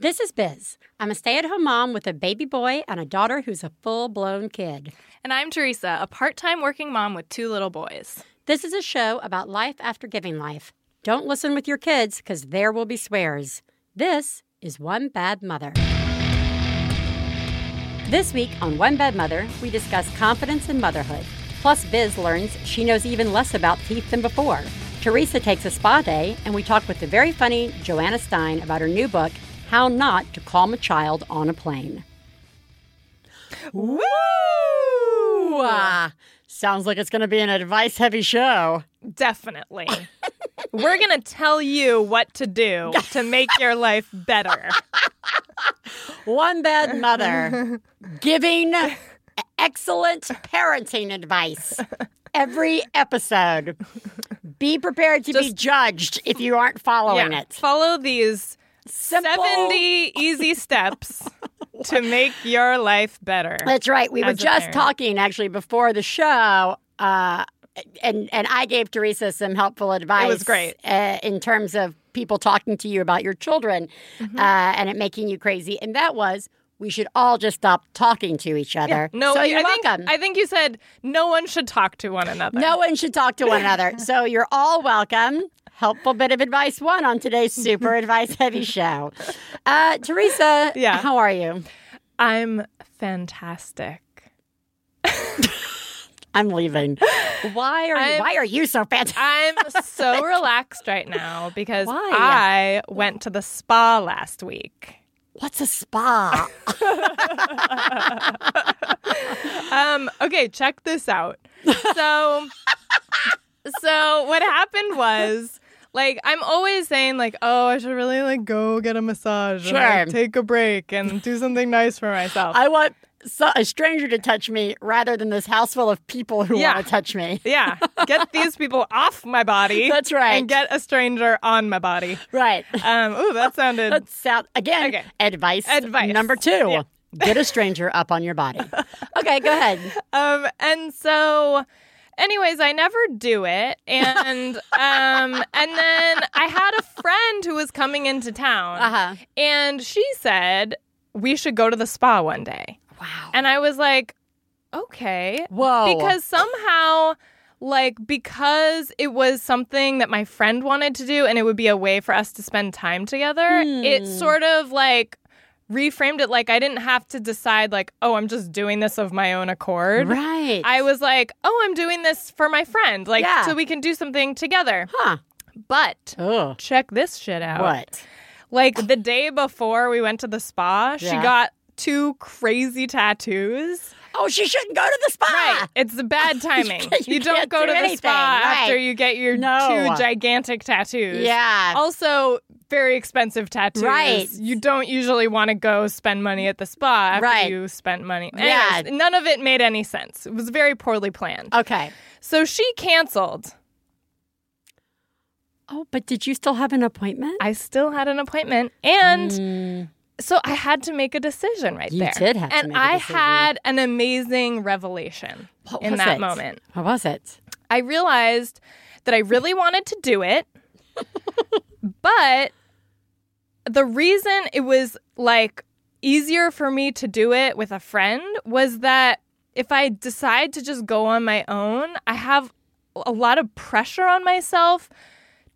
This is Biz. I'm a stay at home mom with a baby boy and a daughter who's a full blown kid. And I'm Theresa, a part time working mom with two little boys. This is a show about life after giving life. Don't listen with your kids because there will be swears. This is One Bad Mother. This week on One Bad Mother, we discuss confidence in motherhood. Plus, Biz learns she knows even less about teeth than before. Theresa takes a spa day, and we talk with the very funny Joanna Stein about her new book, How Not to Calm a Child on a Plane. Woo! Ah, sounds like it's going to be an advice heavy show. Definitely. We're going to tell you what to do to make your life better. One bad mother giving excellent parenting advice every episode. Be prepared to be judged if you aren't following Yeah. it. Follow these Simple. 70 easy steps to make your life better. That's right. We were just parent. talking actually before the show. Uh, and and I gave Theresa some helpful advice. It was great. uh, in terms of people talking to you about your children Mm-hmm. uh, and it making you crazy. And that was we should all just stop talking to each other. No, so you're think, welcome. I think you said no one should talk to one another. No one should talk to one another. So you're all welcome. Helpful bit of advice one on today's super advice heavy show. Uh, Theresa, Yeah. how are you? I'm fantastic. I'm leaving. Why are you, I'm- why are you so fantastic? I'm so relaxed right now because Why? I went to the spa last week. What's a spa? Um, okay, check this out. So, so what happened was, like, I'm always saying, like, oh, I should really like go get a massage, and, like, take a break, and do something nice for myself. I want so, a stranger to touch me rather than this house full of people who Yeah. want to touch me. yeah, get these people off my body. That's right. And get a stranger on my body. Right. Um, ooh, that sounded. Let's sound again. Okay. Advice. Advice. number two. Yeah. Get a stranger up on your body. Okay, go ahead. Um, and so, anyways, I never do it, and um, and then I had a friend who was coming into town, Uh huh. and she said we should go to the spa one day, Wow. and I was like, okay, Whoa. because somehow. Like, because it was something that my friend wanted to do and it would be a way for us to spend time together, it Hmm. sort of like reframed it like I didn't have to decide, like, oh, I'm just doing this of my own accord. right. I was like, oh, I'm doing this for my friend, like, Yeah. so we can do something together. huh. But Oh. check this shit out. What? Like, the day before we went to the spa, she got two crazy tattoos. Oh, she shouldn't go to the spa. Right. It's the bad timing. can't- you you, don't go do to the spa right. after you get your No. two gigantic tattoos. Yeah. Also, very expensive tattoos. Right. You don't usually want to go spend money at the spa after Right. you spent money. Yeah. None of it made any sense. It was very poorly planned. Okay. So she canceled. Oh, but did you still have an appointment? I still had an appointment. And mm. So I had to make a decision right. You there. did have to and make a I had an amazing revelation What in that it? moment. What was it? I realized that I really wanted to do it, but the reason it was like easier for me to do it with a friend was that if I decide to just go on my own, I have a lot of pressure on myself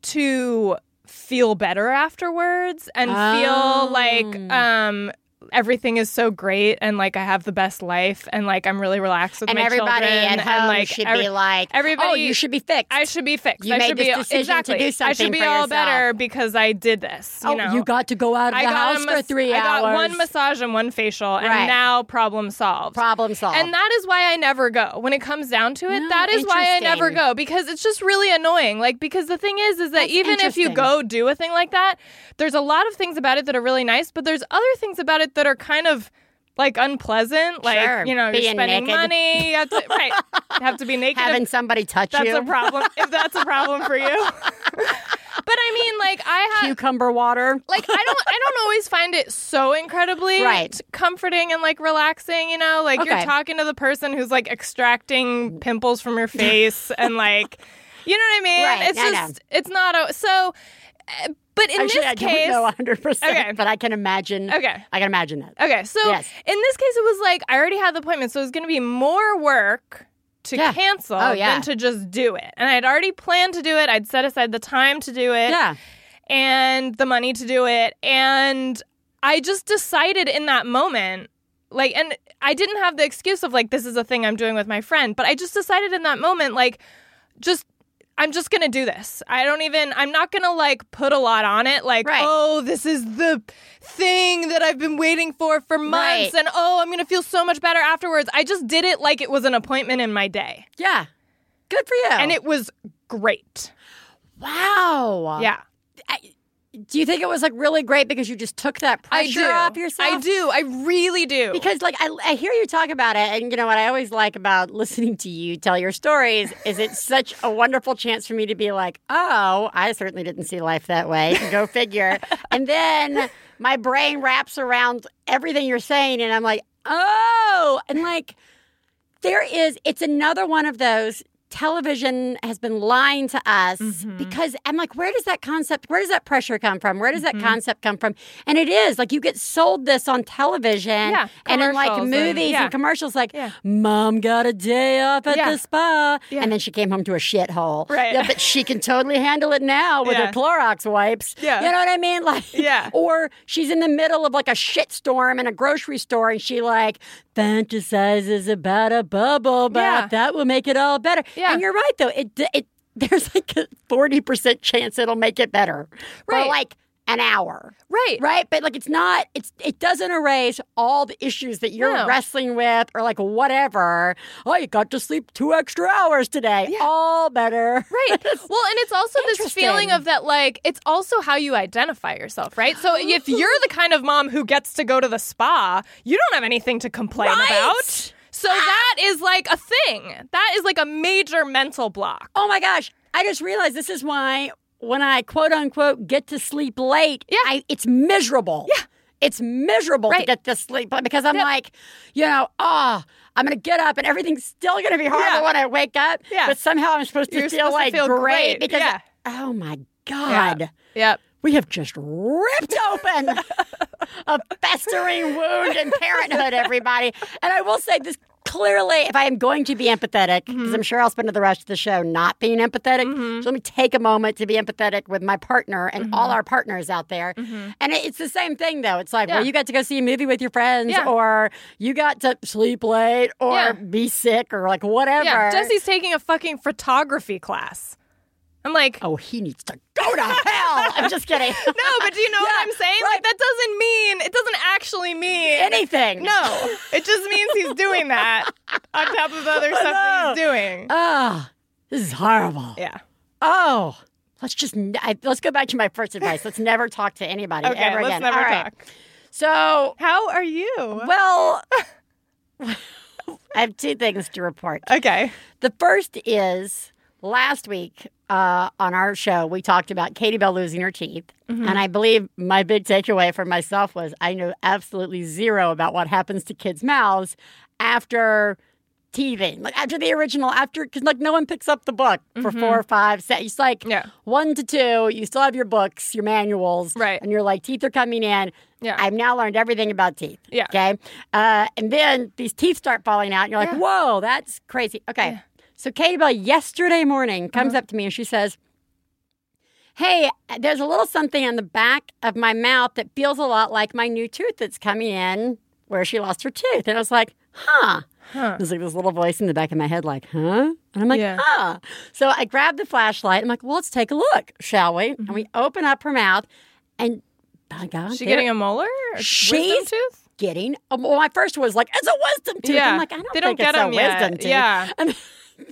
to feel better afterwards and Oh. feel like um everything is so great and like I have the best life and like I'm really relaxed with And my everybody children at and home like should every- be like, everybody- oh, you should be fixed. I should be fixed. You I made should this be decision to exactly. do I should be for all yourself. better because I did this. You oh, know, you got to go out of I the house a for three I hours. I got one massage and one facial, and Right. now problem solved. Problem solved. And that is why I never go. When it comes down to it, No, that is why I never go because it's just really annoying. Like because the thing is is that That's even if you go do a thing like that, there's a lot of things about it that are really nice, but there's other things about it that are kind of like unpleasant. Like, Sure. you know, you're spending naked. money, you have to right. You have to be naked. having somebody touch that's you. That's a problem. if that's a problem for you. but I mean, like I have Cucumber water. like I don't I don't always find it so incredibly Right. comforting and like relaxing, you know? Like Okay. you're talking to the person who's like extracting pimples from your face and like you know what I mean? Right, It's I know. just it's not a so uh, But in Actually, this I case, don't know 100, percent Okay. but I can imagine. Okay. I can imagine that. Okay, so Yes. in this case, it was like I already had the appointment, so it was going to be more work to Yeah. cancel Oh, yeah. than to just do it. And I'd already planned to do it. I'd set aside the time to do it Yeah. and the money to do it. And I just decided in that moment, like, and I didn't have the excuse of like, this is a thing I'm doing with my friend, but I just decided in that moment, like, just. I'm just gonna do this. I don't even, I'm not gonna like put a lot on it. Like, Right. oh, this is the thing that I've been waiting for for months. Right. And oh, I'm gonna feel so much better afterwards. I just did it like it was an appointment in my day. Yeah. Good for you. And it was great. wow. Yeah. Do you think it was like really great because you just took that I pressure off yourself? I do. I really do. Because like I, I hear you talk about it, and you know what I always like about listening to you tell your stories is it's such a wonderful chance for me to be like, oh, I certainly didn't see life that way. Go figure. and then my brain wraps around everything you're saying, and I'm like, oh, and like there is. It's another one of those. Television has been lying to us Mm-hmm. because I'm like, where does that concept, where does that pressure come from? Where does that Mm-hmm. concept come from? And it is like you get sold this on television Yeah, and in like commercials and- movies yeah. and commercials, like Yeah. mom got a day off at the spa, and then she came home to a shithole. Right. Yeah, but she can totally handle it now with her Clorox wipes. Yeah. you know what I mean? Like, Yeah. Or she's in the middle of like a shitstorm in a grocery store, and she like fantasizes about a bubble bath that will make it all better. Yeah. And you're right though. It it there's like a forty percent chance it'll make it better Right. for like an hour right. right but like it's not it's it doesn't erase all the issues that you're No. wrestling with or like whatever oh you got to sleep two extra hours today all better Right. Well, and it's also this feeling of that, like, it's also how you identify yourself, right? So if you're the kind of mom who gets to go to the spa, you don't have anything to complain Right. about. So ah! that is like a thing. That is like a major mental block. oh my gosh i just realized this is why when i quote unquote get to sleep late Yeah. I, it's miserable yeah it's miserable to get to sleep because I'm Yep. like, you know, oh, I'm gonna get up and everything's still gonna be horrible Yeah. when I wake up. Yeah. But somehow I'm supposed to You're feel supposed to like feel great, great. because Yeah. oh my god. Yep. We have just ripped open a festering wound in parenthood, everybody. And I will say this clearly, if I am going to be empathetic, because Mm-hmm. I'm sure I'll spend the rest of the show not being empathetic, so let me take a moment to be empathetic with my partner and all our partners out there. And it- it's the same thing, though. It's like, Mm-hmm. Yeah. well, you got to go see a movie with your friends, Yeah. or you got to sleep late, or Yeah. be sick, or like whatever. Yeah. Jesse's taking a fucking photography class. I'm like, Oh, he needs to go to hell. I'm just kidding. no, but do you know Yeah, what I'm saying? right. Like, that doesn't mean, it doesn't actually mean Anything. No, it just means he's doing that on top of the other stuff that he's doing. Oh, this is horrible. Yeah. Oh, let's just I, let's go back to my first advice. Let's never talk to anybody Okay, ever let's again. never All right. talk. So, How are you? well, I have two things to report. Okay. The first is last week uh, on our show we talked about Katie Bell losing her teeth, Mm-hmm. and I believe my big takeaway for myself was I knew absolutely zero about what happens to kids' mouths after teething, like after the original, after because like no one picks up the book for four, five, six. It's like Mm-hmm. Yeah. one to two. You still have your books, your manuals, Right. And you're like teeth are coming in. Yeah. I've now learned everything about teeth. Yeah. Okay. Uh, and then these teeth start falling out, and you're like, Yeah. whoa, that's crazy. Okay. So Katie Bell yesterday morning comes up to me and she says, Hey, there's a little something on the back of my mouth that feels a lot like my new tooth that's coming in where she lost her tooth. And I was like, huh. Huh. There's like this little voice in the back of my head, like, huh? And I'm like, Yeah. huh. So I grabbed the flashlight. I'm like, well, let's take a look, shall we? And we open up her mouth, and by God, Mm-hmm. She getting a molar? She's wisdom tooth? getting. um, Well, my first was like, it's a wisdom tooth. Yeah. I'm like, I don't They don't think get it's a yet. wisdom tooth. Yeah. And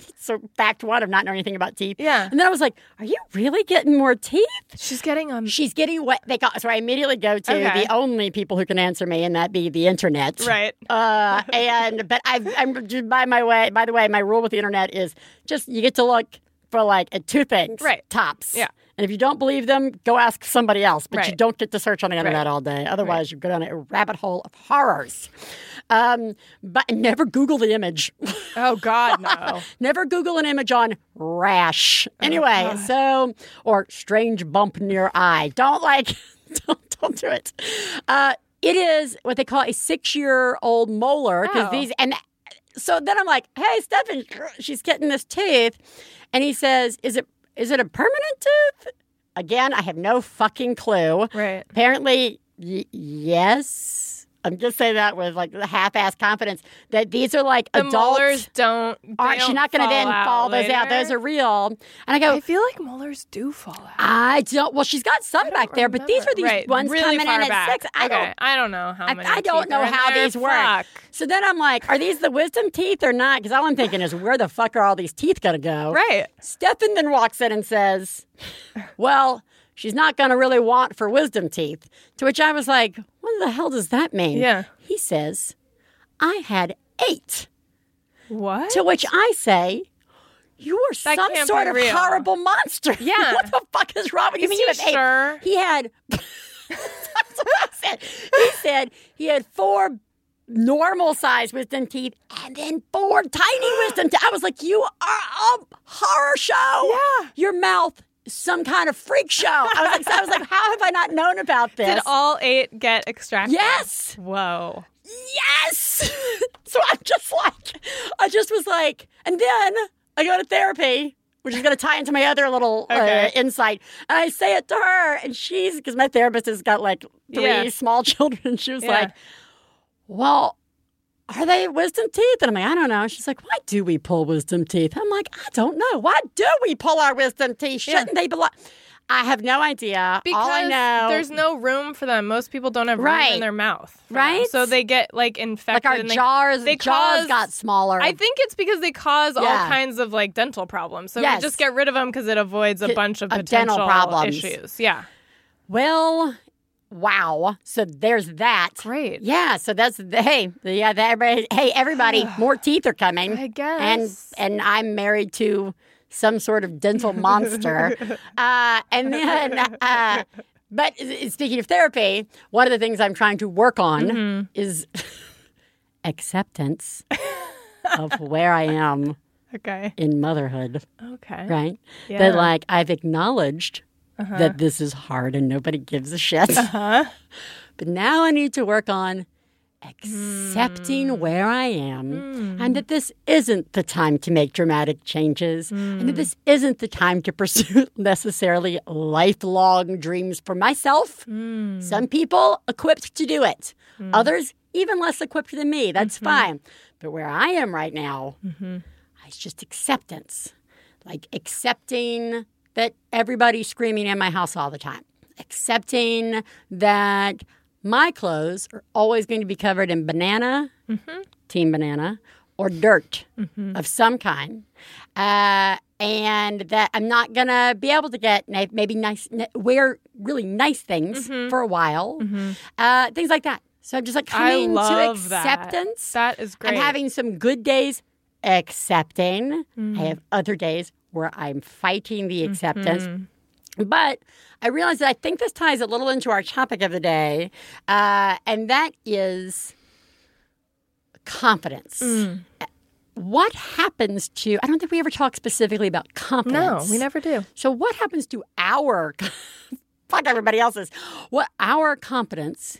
so fact one of not knowing anything about teeth. Yeah. And then I was like, are you really getting more teeth? She's getting um She's getting what they got. So I immediately go to Okay. the only people who can answer me, and that be the internet. right. Uh, and but I've, I'm just by my way. By the way, my rule with the internet is just you get to look for like a two things, Right. Tops, Yeah. And if you don't believe them, go ask somebody else. But you don't get to search on the internet Right. all day. Otherwise, you go down a rabbit hole of horrors. Um, but never Google the image. Oh God, no. Never Google an image on rash. Anyway, so or strange bump near eye. Don't like. Don't don't do it. Uh, it is what they call a six-year-old molar because Oh. these and so then I'm like, hey, Stefan, she's getting this tooth, and he says, is it is it a permanent tooth? Again, I have no fucking clue. Right. Apparently, y- yes. I'm just saying that with like the half-ass confidence that these are like The adults. molars don't. Aren't she's don't not going to then fall those out? Those are real. And I go, I feel like molars do fall out. I don't. Well, she's got some back there, but these are these right. ones really coming far in at six. I okay. don't. I don't know how I, many. I don't know how there. these work. Fuck. So then I'm like, are these the wisdom teeth or not? Because all I'm thinking is, where the fuck are all these teeth going to go? Right. Stefan then walks in and says, well, she's not going to really want for wisdom teeth. To which I was like, what the hell does that mean? Yeah. He says, I had eight. What? To which I say, you are That some sort of real. horrible monster. Yeah. what the fuck is wrong with you? Is you he have eight. He had. That's what I said. He said he had four normal sized wisdom teeth and then four tiny wisdom teeth. I was like, you are a horror show. Yeah. Your mouth some kind of freak show. I was like, so I was like, how have I not known about this? Did all eight get extracted? yes. Whoa. Yes. so I'm just like, I just was like, and then I go to therapy, which is going to tie into my other little Okay. uh, insight. And I say it to her, and she's, because my therapist has got like three Yeah. small children, she was Yeah. like, well, are they wisdom teeth? And I'm like, I don't know. She's like, why do we pull wisdom teeth? I'm like, I don't know. Why do we pull our wisdom teeth? Shouldn't they belong? I have no idea. Because All I know, there's no room for them. Most people don't have room Right. in their mouth. for them. Right? So they get like infected. like our and they- jars, they jaws cause- got smaller. I think it's because they cause all kinds of like dental problems. So Yes. we just get rid of them because it avoids a bunch of of dental potential problems. issues. Yeah. Well, wow. So there's that. Great. Yeah. So that's the, hey, yeah. The, everybody, hey, everybody, more teeth are coming. I guess. And and I'm married to some sort of dental monster. uh, and then, uh, but speaking of therapy, one of the things I'm trying to work on Mm-hmm. is acceptance of where I am Okay. in motherhood. Okay. Right. Yeah. That like I've acknowledged Uh-huh. that this is hard and nobody gives a shit. Huh? But now I need to work on accepting hmm. where I am hmm. and that this isn't the time to make dramatic changes and that hmm. this isn't the time to pursue necessarily lifelong dreams for myself. Some people equipped to do it, others even less equipped than me. That's mm-hmm. fine. But where I am right now, mm-hmm. it's just acceptance. Like accepting that everybody's screaming in my house all the time. Accepting that my clothes are always going to be covered in banana, team banana, or dirt of some kind. Uh, and that I'm not going to be able to get maybe nice, wear really nice things for a while. Uh, things like that. So I'm just like coming to love that. acceptance. That is great. I'm having some good days accepting. Mm-hmm. I have other days where I'm fighting the acceptance. But I realize that I think this ties a little into our topic of the day, uh, and that is confidence. Mm. What happens to, I don't think we ever talk specifically about confidence. no, we never do. So, what happens to our, fuck everybody else's, what our confidence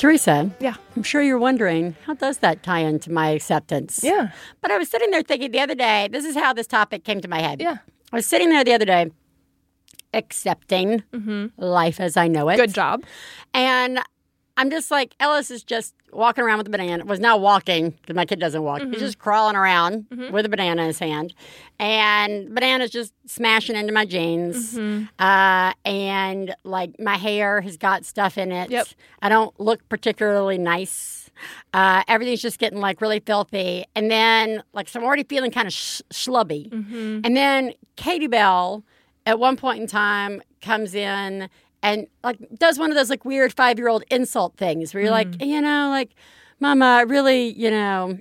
Theresa, Yeah. I'm sure you're wondering how does that tie into my acceptance? Yeah. But I was sitting there thinking the other day, this is how this topic came to my head. Yeah. I was sitting there the other day accepting mm-hmm. life as I know it. Good job. And I'm just like Ellis is just walking around with a banana. Was now walking because my kid doesn't walk. Mm-hmm. He's just crawling around with a banana in his hand, and banana's just smashing into my jeans. Mm-hmm. Uh, and like my hair has got stuff in it. Yep. I don't look particularly nice. Uh, everything's just getting like really filthy, and then like so I'm already feeling kind of sh- schlubby. Mm-hmm. And then Katie Bell, at one point in time, comes in and like does one of those like weird five year old insult things where you're like, mm-hmm. you know, like, Mama, I really, you know,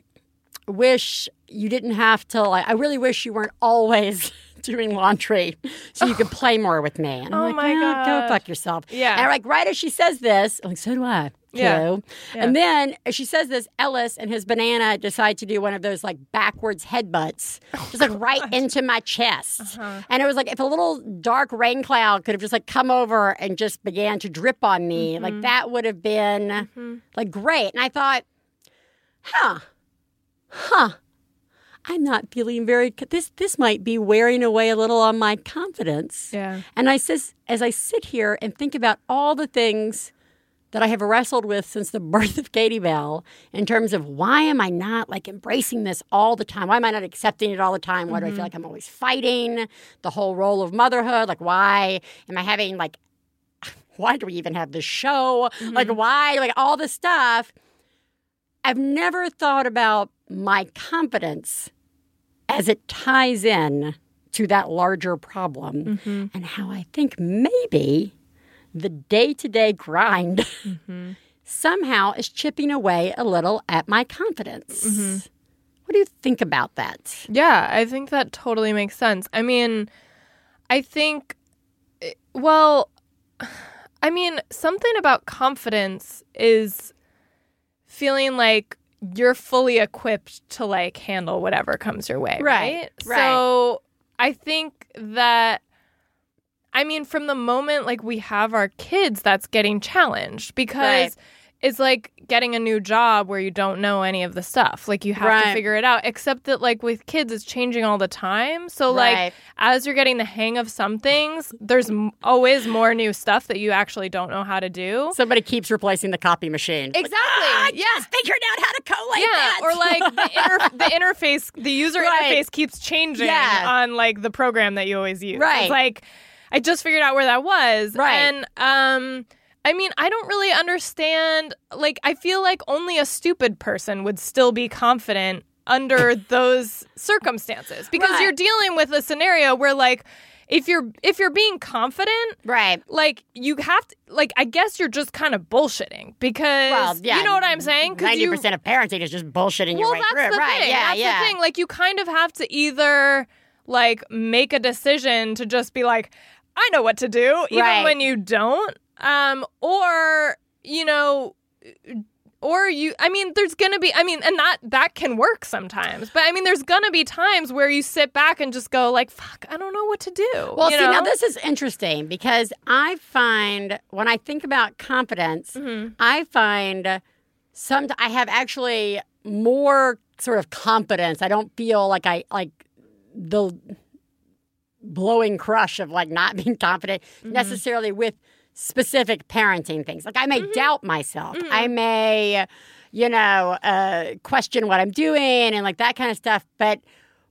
wish you didn't have to like. I really wish you weren't always. Doing laundry so you could play more with me. And I'm Oh like, my "Oh, gosh. go fuck yourself. Yeah. And like right as she says this, I'm like, so do I. Yeah. Too. Yeah. And then as she says this, Ellis and his banana decide to do one of those like backwards headbutts, oh, just like right into my chest. Uh-huh. And it was like if a little dark rain cloud could have just like come over and just began to drip on me, like mm-hmm. that would have been mm-hmm. like great. And I thought, huh, huh. I'm not feeling very. This this might be wearing away a little on my confidence. Yeah. And I says, as I sit here and think about all the things that I have wrestled with since the birth of Katie Bell, in terms of why am I not like embracing this all the time? Why am I not accepting it all the time? Why do I feel mm-hmm. like I'm always fighting the whole role of motherhood? Like, why am I having like, why do we even have this show? Mm-hmm. Like, why? Like, all this stuff. I've never thought about my confidence as it ties in to that larger problem mm-hmm. and how I think maybe the day to day grind mm-hmm. somehow is chipping away a little at my confidence. Mm-hmm. What do you think about that? Yeah, I think that totally makes sense. I mean, I think, eh, well, I mean, something about confidence is feeling like you're fully equipped to like handle whatever comes your way, Right, right? So I think that. I mean, from the moment like we have our kids, that's getting challenged because Right. It's like getting a new job where you don't know any of the stuff. Like you have to figure it out. Except that like with kids, it's changing all the time. So Right. like as you're getting the hang of some things, there's m- always more new stuff that you actually don't know how to do. Somebody keeps replacing the copy machine. Like, Exactly. "Ah, I Yeah. just figured out how to collate yeah, that. or like the, inter- the interface, the user Right. interface keeps changing Yeah. on like the program that you always use. Right. It's like I just figured out where that was. Right. And um I mean, I don't really understand like I feel like only a stupid person would still be confident under those circumstances because Right. you're dealing with a scenario where like if you're if you're being confident right. like you have to like I guess you're just kind of bullshitting because Well, yeah. you know what I'm saying Ninety percent of parenting is just bullshitting you well, right that's through. the right? thing. Yeah, that's yeah. the thing. Like you kind of have to either like make a decision to just be like, I know what to do, even Right. when you don't. Um, or you know, or you. I mean, there's gonna be. I mean, and that that can work sometimes. But I mean, there's gonna be times where you sit back and just go like, "Fuck, I don't know what to do." Well, you see, now this is interesting because I find when I think about confidence, Mm-hmm. I find some I have actually more sort of confidence. I don't feel like I like the blowing crush of like not being confident Mm-hmm. necessarily with specific parenting things. Like I may Mm-hmm. doubt myself. I may, you know, uh, question what I'm doing and like that kind of stuff. But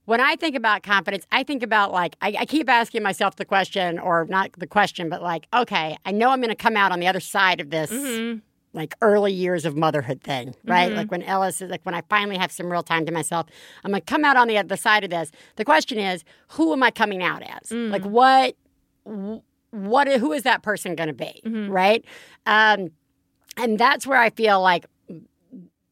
when I think about confidence, I think about like, I, I keep asking myself the question, or not the question, but like, okay, I know I'm going to come out on the other side of this. Mm-hmm. Like early years of motherhood thing, right? Like when Ellis is like when I finally have some real time to myself, I'm gonna come out on the other side of this. The question is, who am I coming out as? Mm. Like what what who is that person going to be Mm-hmm. right um and that's where i feel like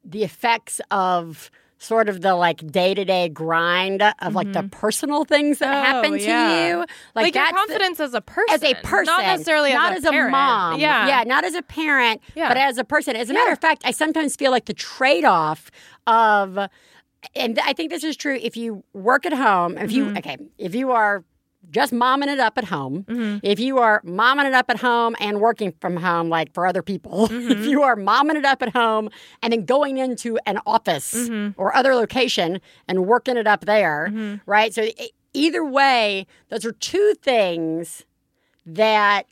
the effects of sort of the like day-to-day grind of like the personal things that Mm-hmm. Oh, happen to yeah. you like, your that's the- confidence as a person, as a person, not necessarily not as as a, a, mom. Yeah, yeah, not as a parent, Yeah. but as a person. As a matter of fact, I sometimes feel like the trade-off of, and I think this is true if you work at home. If you Mm-hmm. okay, if you are just momming it up at home, Mm-hmm. if you are momming it up at home and working from home, like for other people, if Mm-hmm. you are momming it up at home and then going into an office Mm-hmm. or other location and working it up there, Mm-hmm. right? So either way, those are two things that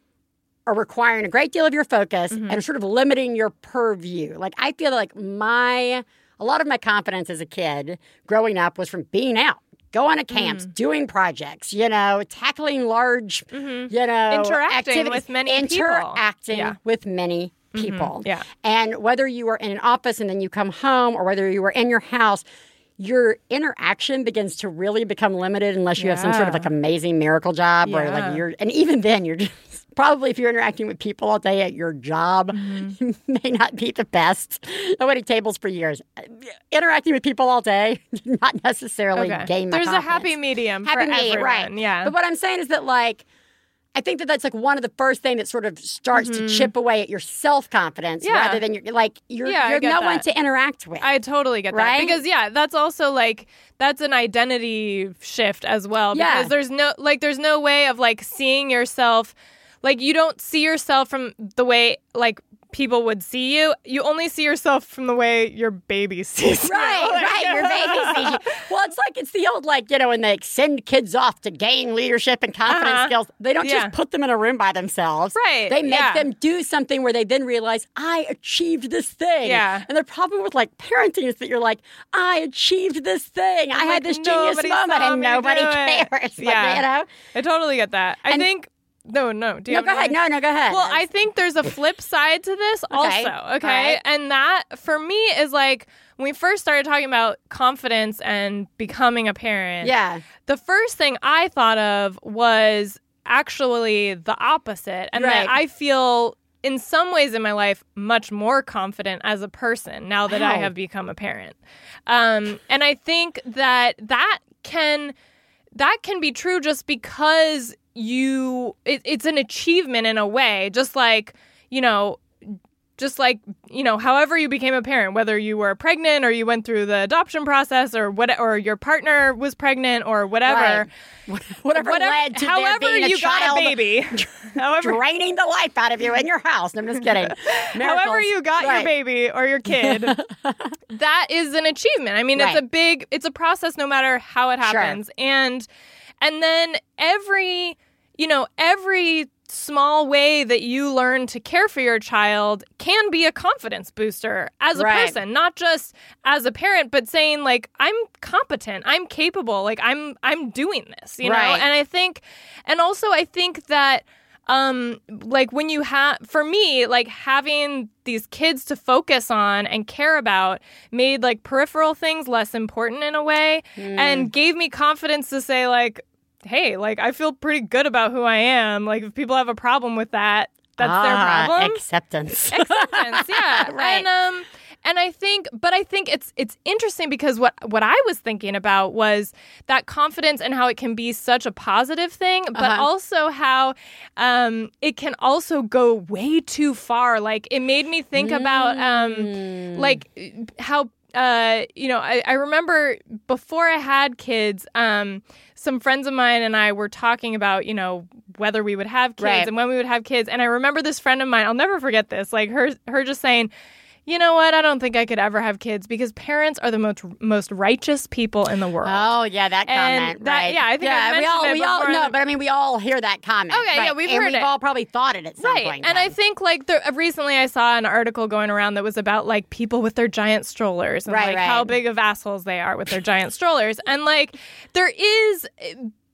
are requiring a great deal of your focus Mm-hmm. and are sort of limiting your purview. Like I feel like my a lot of my confidence as a kid growing up was from being out. Going to camps, Mm-hmm. doing projects, you know, tackling large, you know, Interacting with many people. interacting Yeah. with many people. Yeah. And whether you are in an office and then you come home or whether you are in your house, your interaction begins to really become limited unless you have some sort of like amazing miracle job where Yeah. like you're and even then you're just probably if you're interacting with people all day at your job Mm-hmm. may not be the best. I waited tables for years. Interacting with people all day not necessarily Okay. gain There's a happy medium happy for medium, everyone. right? Yeah. But what I'm saying is that like. I think that that's like one of the first thing that sort of starts to chip away at your self confidence Mm-hmm. Yeah. rather than your like you're Yeah, you're no one to interact with. I totally get Right? that because yeah, that's also like that's an identity shift as well. Yeah. Because there's no like there's no way of like seeing yourself like you don't see yourself from the way like people would see you. You only see yourself from the way your baby sees you. Right, right. Your baby sees you. Well, it's like it's the old like you know when they send kids off to gain leadership and confidence Uh-huh. skills. They don't Yeah. just put them in a room by themselves. Right, They make yeah. them do something where they then realize I achieved this thing. Yeah. And the problem with like parenting is that you're like I achieved this thing. I like, had this genius moment and nobody cares. Like, Yeah. you know. I totally get that. I And- think no, no. Do you No, go ahead. No, no, go ahead. Well, I think there's a flip side to this Okay. also. Okay. right. And that for me is like when we first started talking about confidence and becoming a parent. yeah. The first thing I thought of was actually the opposite. And Right. that I feel in some ways in my life much more confident as a person now that I have become a parent. Um, and I think that that can that can be true just because you it, it's an achievement in a way just like you know just like you know however you became a parent whether you were pregnant or you went through the adoption process or what or your partner was pregnant or whatever Right. Whatever, led to however there being a you got a baby however draining the life out of you in your house. I'm just kidding. However, you got Right. your baby or your kid, that is an achievement. I mean, it's a big, it's a process no matter how it Sure. happens. And, and then every, you know, every small way that you learn to care for your child can be a confidence booster as a Right. person, not just as a parent, but saying like, I'm competent, I'm capable, like I'm, I'm doing this, you know? And I think, and also I think that, um like when you have for me like having these kids to focus on and care about made like peripheral things less important in a way Hmm. and gave me confidence to say like hey like i feel pretty good about who i am like if people have a problem with that that's their Ah, problem Acceptance. acceptance yeah Right. and um and i think but i think it's it's interesting because what what i was thinking about was that confidence and how it can be such a positive thing but Uh-huh. also how um it can also go way too far like it made me think about um like how uh, you know, I, I remember before I had kids, um, some friends of mine and I were talking about, you know, whether we would have kids Right. and when we would have kids. And I remember this friend of mine, I'll never forget this, like her, her just saying, you know what? I don't think I could ever have kids because parents are the most most righteous people in the world. Oh yeah, that And comment. that- right. yeah, I think I we all we all no, the- but I mean we all hear that comment. Okay, yeah, we've and heard we've it. all probably thought it at some Right. point. in And I think like the, recently I saw an article going around that was about like people with their giant strollers and Right, like right. how big of assholes they are with their giant strollers. And like there is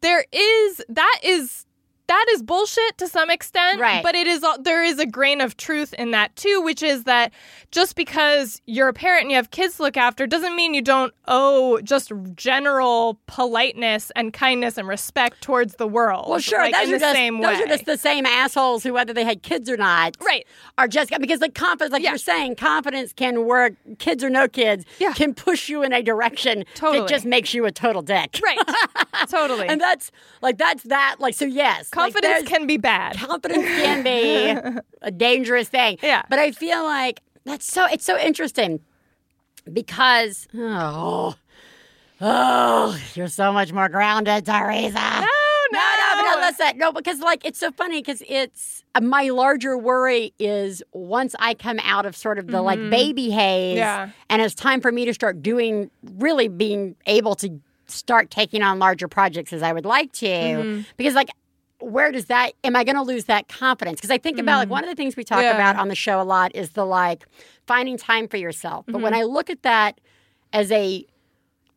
there is that is that is bullshit to some extent, Right. But it is there is a grain of truth in that too, which is that just because you're a parent and you have kids to look after doesn't mean you don't owe just general politeness and kindness and respect towards the world. well, sure, like, those in are the just same those are just the same assholes who, whether they had kids or not, right. are just because the confidence, like Yeah. you're saying, confidence can work. Kids or no kids, Yeah. can push you in a direction Totally. that just makes you a total dick. Right. totally. And that's like that's that. Like so, yes, Confidence there's- can be bad. confidence can be a dangerous thing. Yeah. But I feel like that's so it's so interesting because oh oh you're so much more grounded, Theresa. No, no. no, no, listen, no, because like it's so funny because it's uh, my larger worry is once I come out of sort of the like baby haze, Mm-hmm. Yeah. and it's time for me to start doing really being able to start taking on larger projects as I would like to Mm-hmm. because like where does that am I going to lose that confidence? Because I think about like one of the things we talk. Yeah. about on the show a lot is the like finding time for yourself. But Mm-hmm. when I look at that as a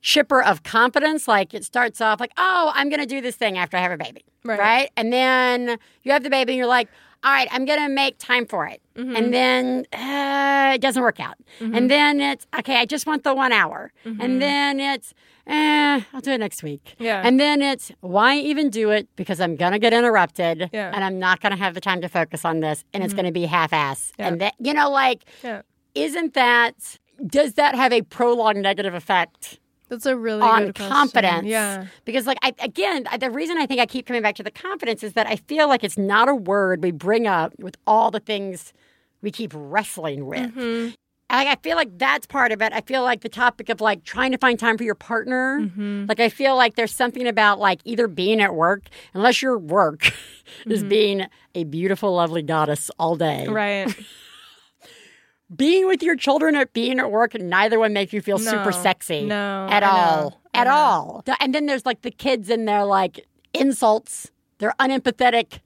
chipper of confidence, like it starts off like, oh, I'm going to do this thing after I have a baby, Right. And then you have the baby, and you're like, all right, I'm going to make time for it, Mm-hmm. and then uh, it doesn't work out, and then it's okay. I just want the one hour, and then it's. Eh, I'll do it next week. Mm-hmm. Yeah. And then it's why even do it because I'm gonna get interrupted Yeah. Mm-hmm. and I'm not gonna have the time to focus on this and it's gonna be half ass. Yeah. And that you know, like, Yeah. isn't that does that have a prolonged negative effect That's a really on confidence? Yeah. Because like I again, I- the reason I think I keep coming back to the confidence is that I feel like it's not a word we bring up with all the things we keep wrestling with. Mm-hmm. I, I feel like that's part of it. I feel like the topic of like trying to find time for your partner. Mm-hmm. Like I feel like there's something about like either being at work, unless your work is being a beautiful, lovely goddess all day. Mm-hmm. Right. Being with your children or being at work, neither one make you feel super sexy. No, At I all. I At all. And then there's like the kids and their like insults, They're unempathetic,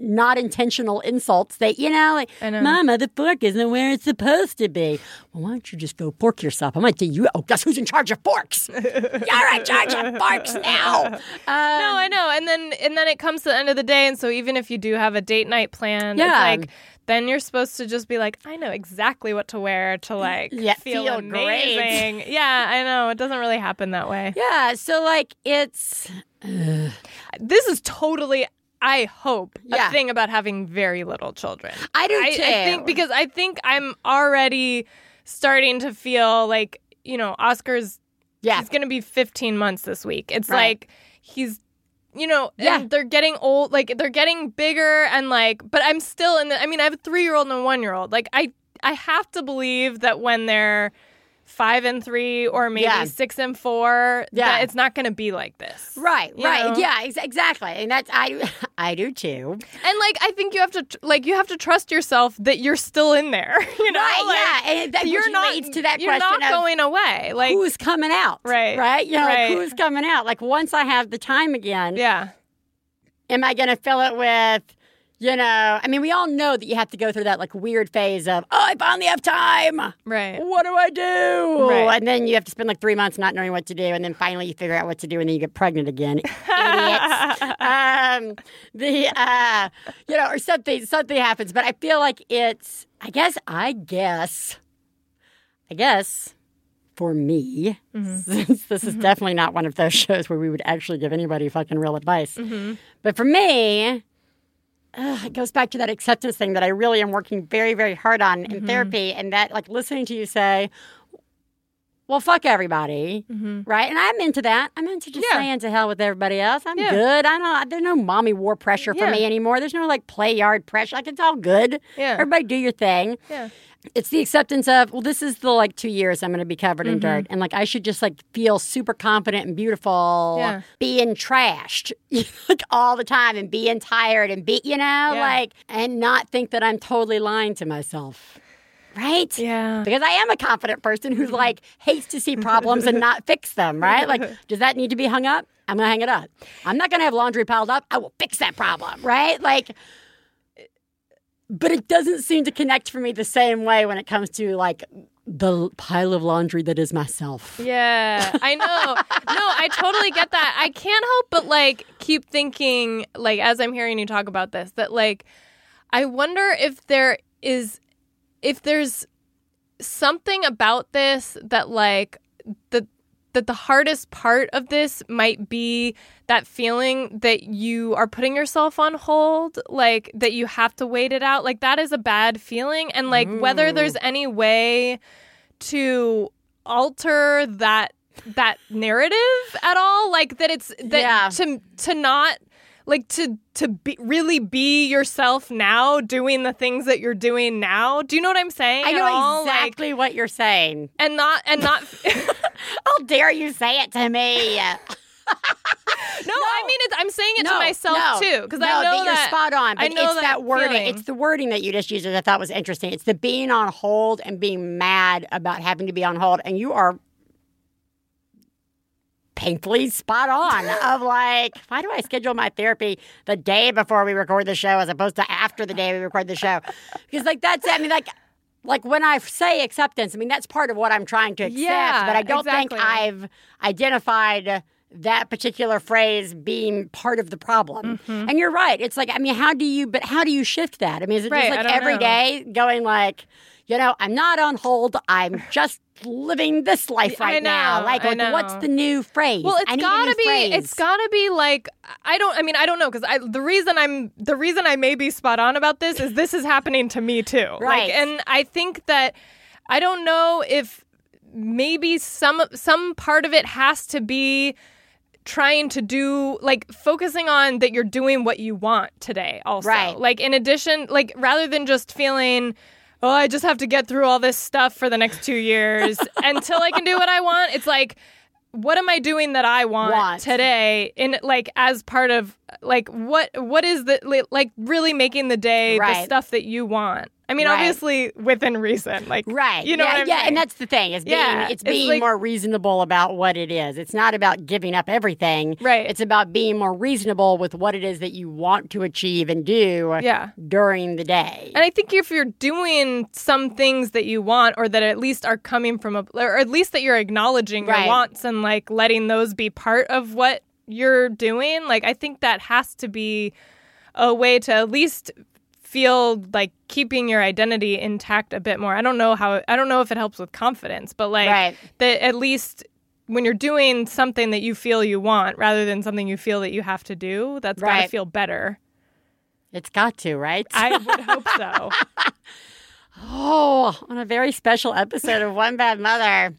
not intentional insults. that, you know, like, know. Mama, the fork isn't where it's supposed to be. Well, why don't you just go fork yourself? Going to tell you, oh, guess who's in charge of forks? You're in charge of forks now. Um, no, I know. And then and then it comes to the end of the day, and so even if you do have a date night plan, Yeah. it's like then you're supposed to just be like, I know exactly what to wear to like Yeah, feel, feel great. amazing. yeah, I know. It doesn't really happen that way. Yeah, so like it's This is totally I hope Yeah. a thing about having very little children. I do I, too. I think because I think I'm already starting to feel like you know Oscar's yeah, he's going to be 15 months this week. It's Right. like he's you know, Yeah. and they're getting old, like they're getting bigger and like but I'm still in the I mean, I have a 3-year-old and a 1-year-old. Like I I have to believe that when they're 5 and 3 or maybe Yeah. 6 and 4 Yeah. that it's not going to be like this. right, you right, know? yeah, ex- exactly, and that's I I do too. And like I think you have to tr- like you have to trust yourself that you're still in there, you know? right, Like, yeah, and that You're not leads to that You're not going away. Like who's coming out, Right, right, you know, right. like who's coming out. Like once I have the time again, yeah. am I going to fill it with? You know, I mean, we all know that you have to go through that like weird phase of, oh, I finally have time. Right. What do I do? Right. And then you have to spend like three months not knowing what to do, and then finally you figure out what to do, and then you get pregnant again. Idiots. um, the uh, you know, or something something happens, but I feel like it's. I guess. I guess. I guess. For me, since this is definitely not one of those shows where we would actually give anybody fucking real advice, but for me, Ugh, it goes back to that acceptance thing that I really am working very, very hard on in mm-hmm. therapy, and that like listening to you say, "Well, fuck everybody," mm-hmm. right? And I'm into that. I'm into just Yeah. saying to hell with everybody else. I'm Yeah. good. I don't. There's no mommy war pressure for Yeah. me anymore. There's no like play yard pressure. Like it's all good. Yeah. Everybody do your thing. Yeah. It's the acceptance of well, this is the like two years I'm going to be covered in dirt, mm-hmm. and like I should just like feel super confident and beautiful, Yeah. being trashed like all the time, and being tired and be you know like and not think that I'm totally lying to myself, right? Yeah. Because I am a confident person who like hates to see problems and not fix them, right? Like, does that need to be hung up? I'm gonna hang it up. I'm not gonna have laundry piled up. I will fix that problem, right? Like, but it doesn't seem to connect for me the same way when it comes to like the pile of laundry that is myself. Yeah, I know. No, I totally get that. I can't help but like keep thinking, like as I'm hearing you talk about this, that like I wonder if there is, if there's something about this that like the that the hardest part of this might be that feeling that you are putting yourself on hold, like that you have to wait it out. Like that is a bad feeling. And like whether there's any way to alter that that narrative at all, like that it's that Yeah. to to not like to to be really be yourself now doing the things that you're doing now. Do you know what I'm saying? I know all? Like, exactly what you're saying. and not and not How dare you say it to me? No, I mean it. I'm saying it to myself no, too because no, I know that you're that spot on. But I know it's that, that, wording. feeling. It's the wording that you just used that I thought was interesting. It's the being on hold and being mad about having to be on hold, and you are painfully spot on of like, why do I schedule my therapy the day before we record the show as opposed to after the day we record the show? Because like that's I mean like like when I say acceptance, I mean that's part of what I'm trying to accept, Yeah, but I don't exactly. think I've identified that particular phrase being part of the problem. Mm-hmm. And you're right. It's like I mean, how do you but how do you shift that? I mean, is it Right, just like every know. day going like, you know, I'm not on hold. I'm just living this life right now. Like, like what's the new phrase? Well, it's gotta be. phrase. It's gotta be like I don't. I mean, I don't know because I the reason I'm the reason I may be spot on about this is this is happening to me too. Right. Like, and I think that I don't know if maybe some some part of it has to be trying to do like focusing on that you're doing what you want today also Right. like in addition like rather than just feeling oh i just have to get through all this stuff for the next two years until i can do what i want it's like what am i doing that i want, Want. today in like as part of like what what is the like really making the day the stuff that you want i mean Right. obviously within reason like Right. you know yeah, yeah, saying? and that's the thing. Is being Yeah, it's it's being like- more reasonable about what it is. It's not about giving up everything. Right. It's about being more reasonable with what it is that you want to achieve and do yeah during the day. And I think if you're doing some things that you want, or that at least are coming from a, or at least that you're acknowledging Right. your wants and like letting those be part of what you're doing, like I think that has to be a way to at least feel like keeping your identity intact a bit more. I don't know how, I don't know if it helps with confidence, but like Right. that at least when you're doing something that you feel you want rather than something you feel that you have to do, that's got to feel better. It's got to, right? I would hope so. Oh, on a very special episode of One Bad Mother,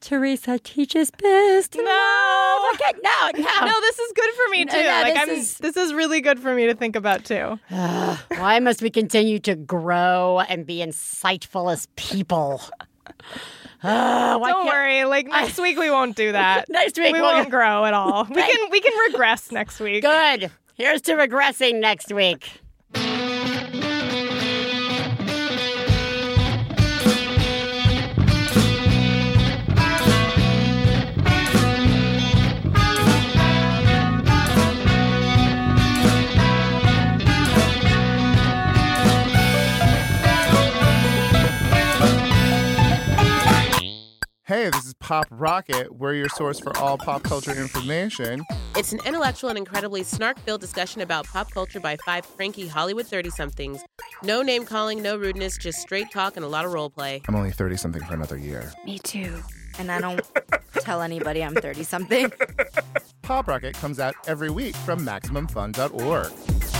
Theresa teaches biz. to No. Okay, no, no. No, this is good for me too. no, like this I'm is- this is really good for me to think about too. Why must we continue to grow and be insightful as people? Uh, Don't worry, like next week we won't do that. Next week we we'll- won't grow at all. We can we can regress next week. Good. Here's to regressing next week. Hey, this is Pop Rocket. We're your source for all pop culture information. It's an intellectual and incredibly snark filled discussion about pop culture by five cranky Hollywood 30 somethings. No name calling, no rudeness, just straight talk and a lot of role play. I'm only 30 something for another year. Me too. And I don't tell anybody I'm 30 something. Pop Rocket comes out every week from MaximumFun.org.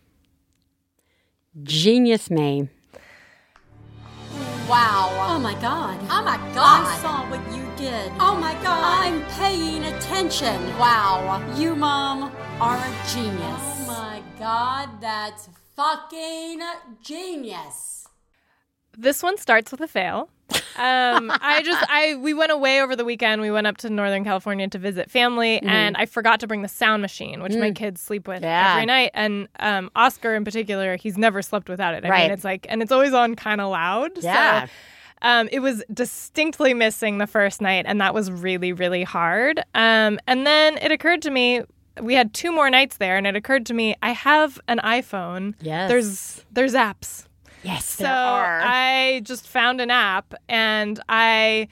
Genius me. Wow. Oh my god. Oh my God. I saw what you did. Oh my god. I'm paying attention. Wow. You, Mom, are a genius. Oh my god, that's fucking genius. This one starts with a fail. Um, I just I we went away over the weekend. We went up to Northern California to visit family, and I forgot to bring the sound machine, which my kids sleep with Yeah. every night. And um, Oscar in particular, he's never slept without it. I Right. mean, it's like and it's always on kind of loud. Yeah. So, um, it was distinctly missing the first night, and that was really, really hard. Um, and then it occurred to me we had two more nights there, and it occurred to me I have an iPhone. Yes. There's there's apps. Yes, So there are. I just found an app and I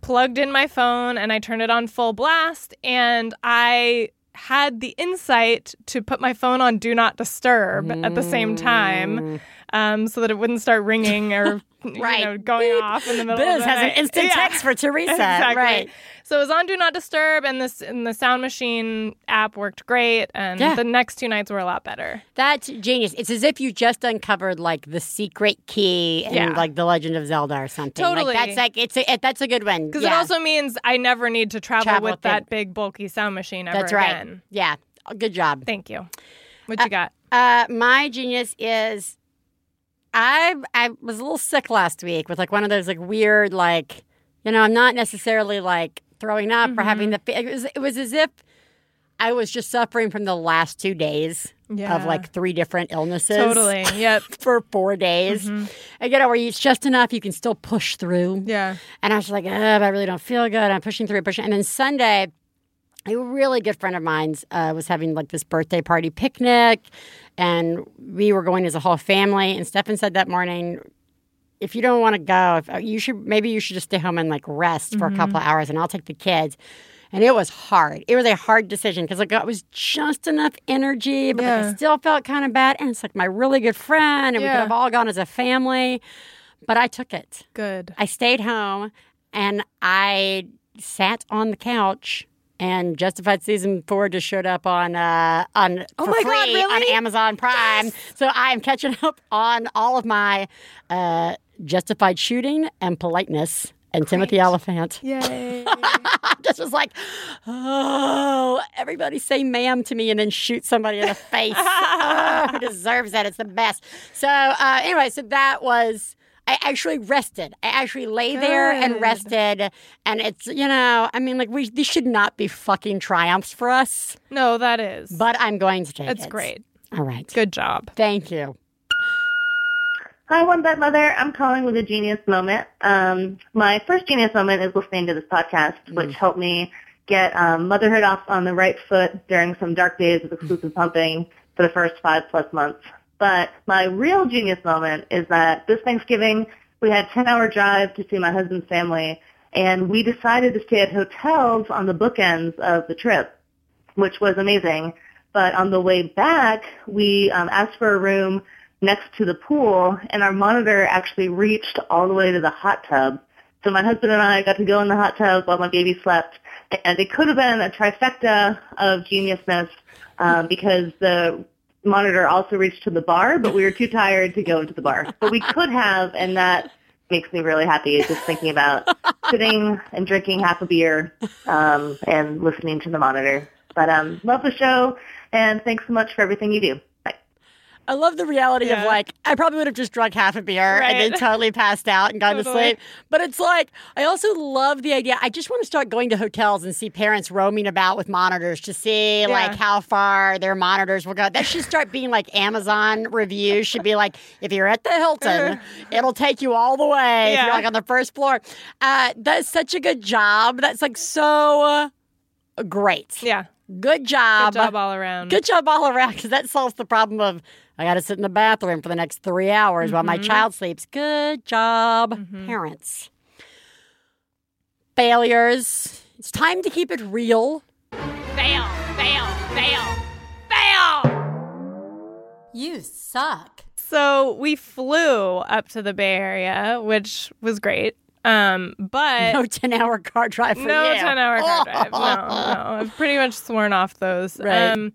plugged in my phone and I turned it on full blast and I had the insight to put my phone on do not disturb at the same Mm. time um, so that it wouldn't start ringing or Right. you know, going Beep. off in the middle Biz of the night. Has an instant Yeah. text for Theresa. Exactly. Right. So it was on Do Not Disturb, and this and the Sound Machine app worked great, and Yeah. the next two nights were a lot better. That's genius. It's as if you just uncovered like the secret key in Yeah. like the Legend of Zelda or something. Totally. Like that's like it's a, that's a good one. Because yeah. it also means I never need to travel, Travel with that big bulky sound machine ever That's right. again. Yeah. Good job. Thank you. What you got? Uh, my genius is I I was a little sick last week with like one of those like weird like you know I'm not necessarily like throwing up or having the it was it was as if I was just suffering from the last two days Yeah. of like three different illnesses. Totally. Yep. For four days, and you know where it's just enough you can still push through. Yeah. And I was like, Ugh, I really don't feel good. I'm pushing through, pushing. And then Sunday, a really good friend of mine's uh, was having like this birthday party picnic, and we were going as a whole family. And Stefan said that morning, if you don't want to go, if, uh, you should maybe you should just stay home and like rest for a couple of hours, and I'll take the kids. And it was hard. It was a hard decision because like it was just enough energy, but like, I still felt kind of bad. And it's like my really good friend, and we could have all gone as a family. But I took it. Good. I stayed home and I sat on the couch and Justified season four just showed up on uh on Oh my free God, really? on Amazon Prime. So I'm catching up on all of my uh Justified shooting and politeness and Timothy Olyphant. Yay. Just was like, oh, everybody say ma'am to me and then shoot somebody in the face. oh, who deserves that? It's the best. So, uh, anyway, so that was. I actually rested. I actually lay there and rested. And it's, you know, I mean, like, we these should not be fucking triumphs for us, no, that is. but I'm going to take it. It's great. All right. Good job. Thank you. Hi, One Bad Mother. I'm calling with a genius moment. Um, my first genius moment is listening to this podcast, which helped me get um, motherhood off on the right foot during some dark days of exclusive pumping for the first five plus months. But my real genius moment is that this Thanksgiving we had a 10-hour drive to see my husband's family, and we decided to stay at hotels on the bookends of the trip, which was amazing. But on the way back, we um, asked for a room next to the pool, and our monitor actually reached all the way to the hot tub. So my husband and I got to go in the hot tub while my baby slept, and it could have been a trifecta of geniusness um, because the monitor also reached to the bar, but we were too tired to go into the bar. But we could have, and that makes me really happy just thinking about sitting and drinking half a beer um, and listening to the monitor. But um, love the show, and thanks so much for everything you do. I love the reality of like I probably would have just drunk half a beer and then totally passed out and gone to sleep. But it's like I also love the idea. I just want to start going to hotels and see parents roaming about with monitors to see like how far their monitors will go. That should start being like Amazon reviews. Should be like if you're at the Hilton, it'll take you all the way. If you're like on the first floor, uh, that's such a good job. That's like so uh, great. Yeah. Good job. Good job all around. Good job all around because that solves the problem of I got to sit in the bathroom for the next three hours while Mm-hmm. my child sleeps. Good job, parents. Failures. It's time to keep it real. Fail, fail, fail, fail. You suck. So we flew up to the Bay Area, which was great. Um, but No 10 hour car drive for no you. 10 hour car drive. No, no. I've pretty much sworn off those. Right. Um,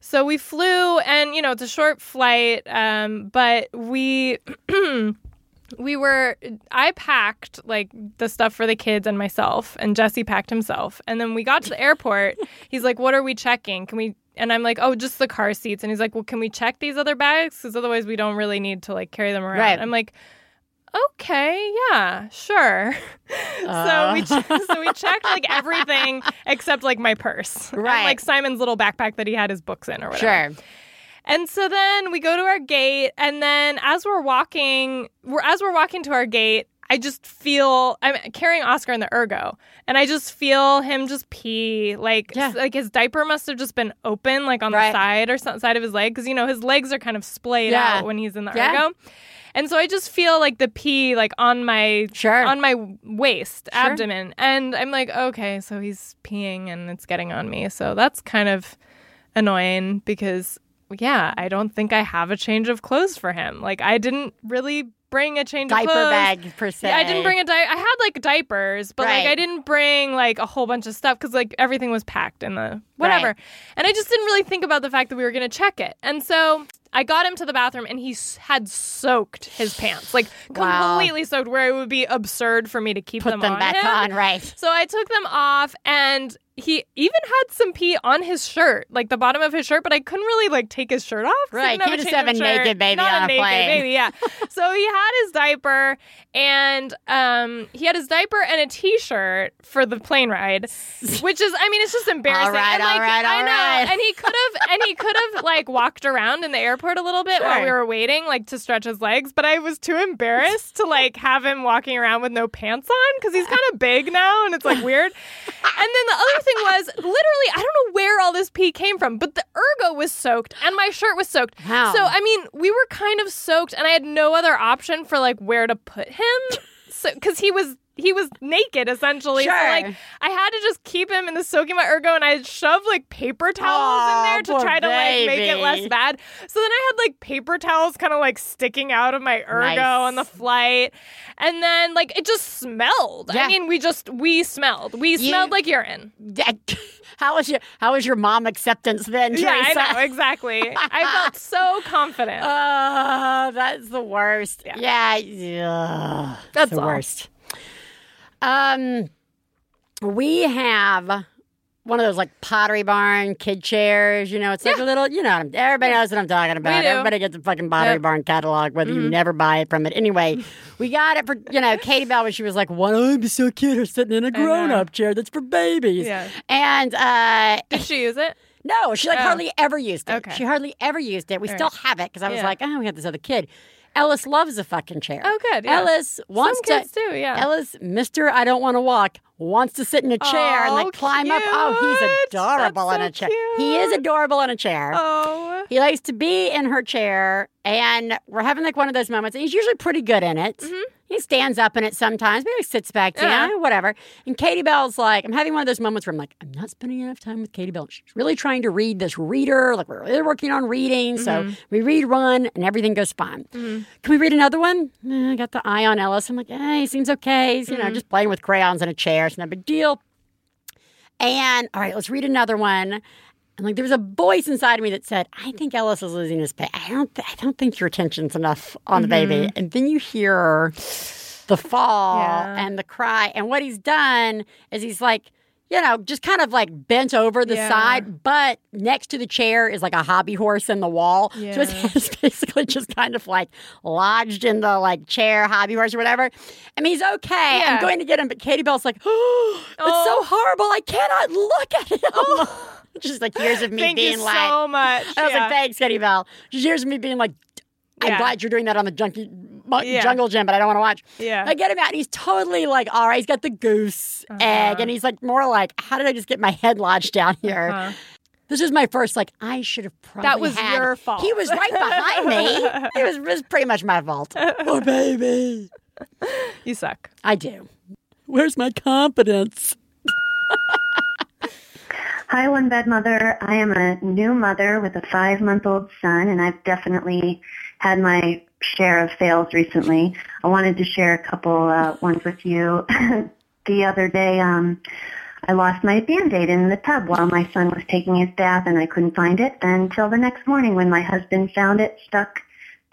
so we flew, and, you know, it's a short flight, um, but we. We were, I packed like the stuff for the kids and myself, and Jesse packed himself. And then we got to the airport. He's like, What are we checking? Can we, and I'm like, Oh, just the car seats. And he's like, Well, can we check these other bags? Because otherwise we don't really need to like carry them around. Right. I'm like, okay, yeah, sure. so we uh. ch- so we checked like everything except like my purse, and, Right. like Simon's little backpack that he had his books in or whatever. Sure. And so then we go to our gate, and then as we're walking, we're as we're walking to our gate. I just feel I'm carrying Oscar in the ergo, and I just feel him just pee. Like, Yeah. like his diaper must have just been open, like on Right. the side or side of his leg, because you know his legs are kind of splayed Yeah. out when he's in the Yeah. ergo. And so I just feel like the pee like on my Sure. on my waist, abdomen. And I'm like, okay, so he's peeing and it's getting on me. So that's kind of annoying because yeah, I don't think I have a change of clothes for him. Like I didn't really bring a change Diaper of clothes. bag, per se. Yeah, I didn't bring a diaper. I had like diapers, but like I didn't bring like a whole bunch of stuff because like everything was packed in the whatever. Right. And I just didn't really think about the fact that we were going to check it. And so I got him to the bathroom and he had soaked his pants, like Wow. completely soaked, where it would be absurd for me to keep Put them, them on back him. on, right? So I took them off and he even had some pee on his shirt, like the bottom of his shirt, but I couldn't really like take his shirt off. Right, can't a just have a naked baby Not on a a naked plane. baby, yeah. so he had his diaper and um he had his diaper and a t-shirt for the plane ride, which is I mean it's just embarrassing. All right, and, like, all right, I know. right. And he could have and he could have like walked around in the airport a little bit while we were waiting, like to stretch his legs, but I was too embarrassed to like have him walking around with no pants on because he's kind of big now and it's like weird. And then the other thing was literally, I don't know where all this pee came from, but the ergo was soaked and my shirt was soaked. Wow. So, I mean, we were kind of soaked and I had no other option for like where to put him. So, because he was. He was naked essentially. So like I had to just keep him in the soaking wet ergo and I shoved like paper towels Aw, in there to try to like make it less bad. So then I had like paper towels kind of like sticking out of my ergo Nice. on the flight. And then like it just smelled. Yeah. I mean, we just we smelled. We You- smelled like urine. How was your How was your mom acceptance then, Yeah, I know, exactly. I felt so confident. Oh, that's the worst. Yeah. Yeah, ugh, That's the all. worst. Um, we have one of those like pottery barn kid chairs. You know, it's like a little. You know, everybody knows what I'm talking about. Everybody gets a fucking pottery Yep. Mm-hmm. barn catalog, whether you never buy it from it. Anyway, we got it for you know Katie Bell when she was like, "Why don't I be so cute or sitting in a grown up chair that's for babies?" Yeah. And uh, Did she use it? no, she like Oh. hardly ever used it. Okay. She hardly ever used it. We All still right. have it because I was Yeah. like, oh, we got this other kid. Ellis loves a fucking chair. Oh, good, yeah. Ellis wants Some kids to. do, yeah. Ellis, Mister, I don't want to walk. Wants to sit in a chair and Oh, like climb up. Oh, he's adorable That's in a chair. He is adorable in a chair. Oh. He likes to be in her chair, and we're having like one of those moments. And he's usually pretty good in it. Mm-hmm. He stands up in it sometimes, maybe he sits back down, Mm-hmm. Yeah. whatever. And Katie Bell's like, I'm having one of those moments where I'm like, I'm not spending enough time with Katie Bell. She's really trying to read this reader. Like we're really working on reading, Mm-hmm. so we read one, and everything goes fine. Can we read another one? Eh, I got the eye on Ellis. I'm like, eh, he seems okay. He's you Mm-hmm. know just playing with crayons in a chair. It's not a big deal. And all right, let's read another one. And like there was a voice inside of me that said, "I think Ellis is losing his pay. I don't. Th- I don't think your attention's enough on the mm-hmm. baby." And then you hear the fall Yeah. and the cry. And what he's done is he's like, you know, just kind of like bent over the Yeah. side, but next to the chair is like a hobby horse in the wall. So his Yeah. head is basically just kind of like lodged in the like chair, hobby horse or whatever. I mean, he's okay. I'm going to get him, but Katie Bell's like, oh, it's so Oh. horrible. I cannot look at him. Oh. just like years of me Thank being you like, so much. I was yeah. like, thanks, Katie Bell. Just years of me being like, I'm Yeah. glad you're doing that on the junkie Yeah. jungle gym, but I don't want to watch. Yeah. I get him out, and he's totally like, all right, he's got the goose Uh-huh. egg, and he's like more like, how did I just get my head lodged down here? Uh-huh. This is my first like, I should have probably That was had- your fault. He was right behind me. It was, it was pretty much my fault. Oh baby, You suck. I do. Where's my confidence? Hi, One Bad Mother. I am a new mother with a five-month-old son, and I've definitely had my share of fails recently. I wanted to share a couple uh, ones with you. the other day, um, I lost my Band-Aid in the tub while my son was taking his bath, and I couldn't find it until the next morning when my husband found it stuck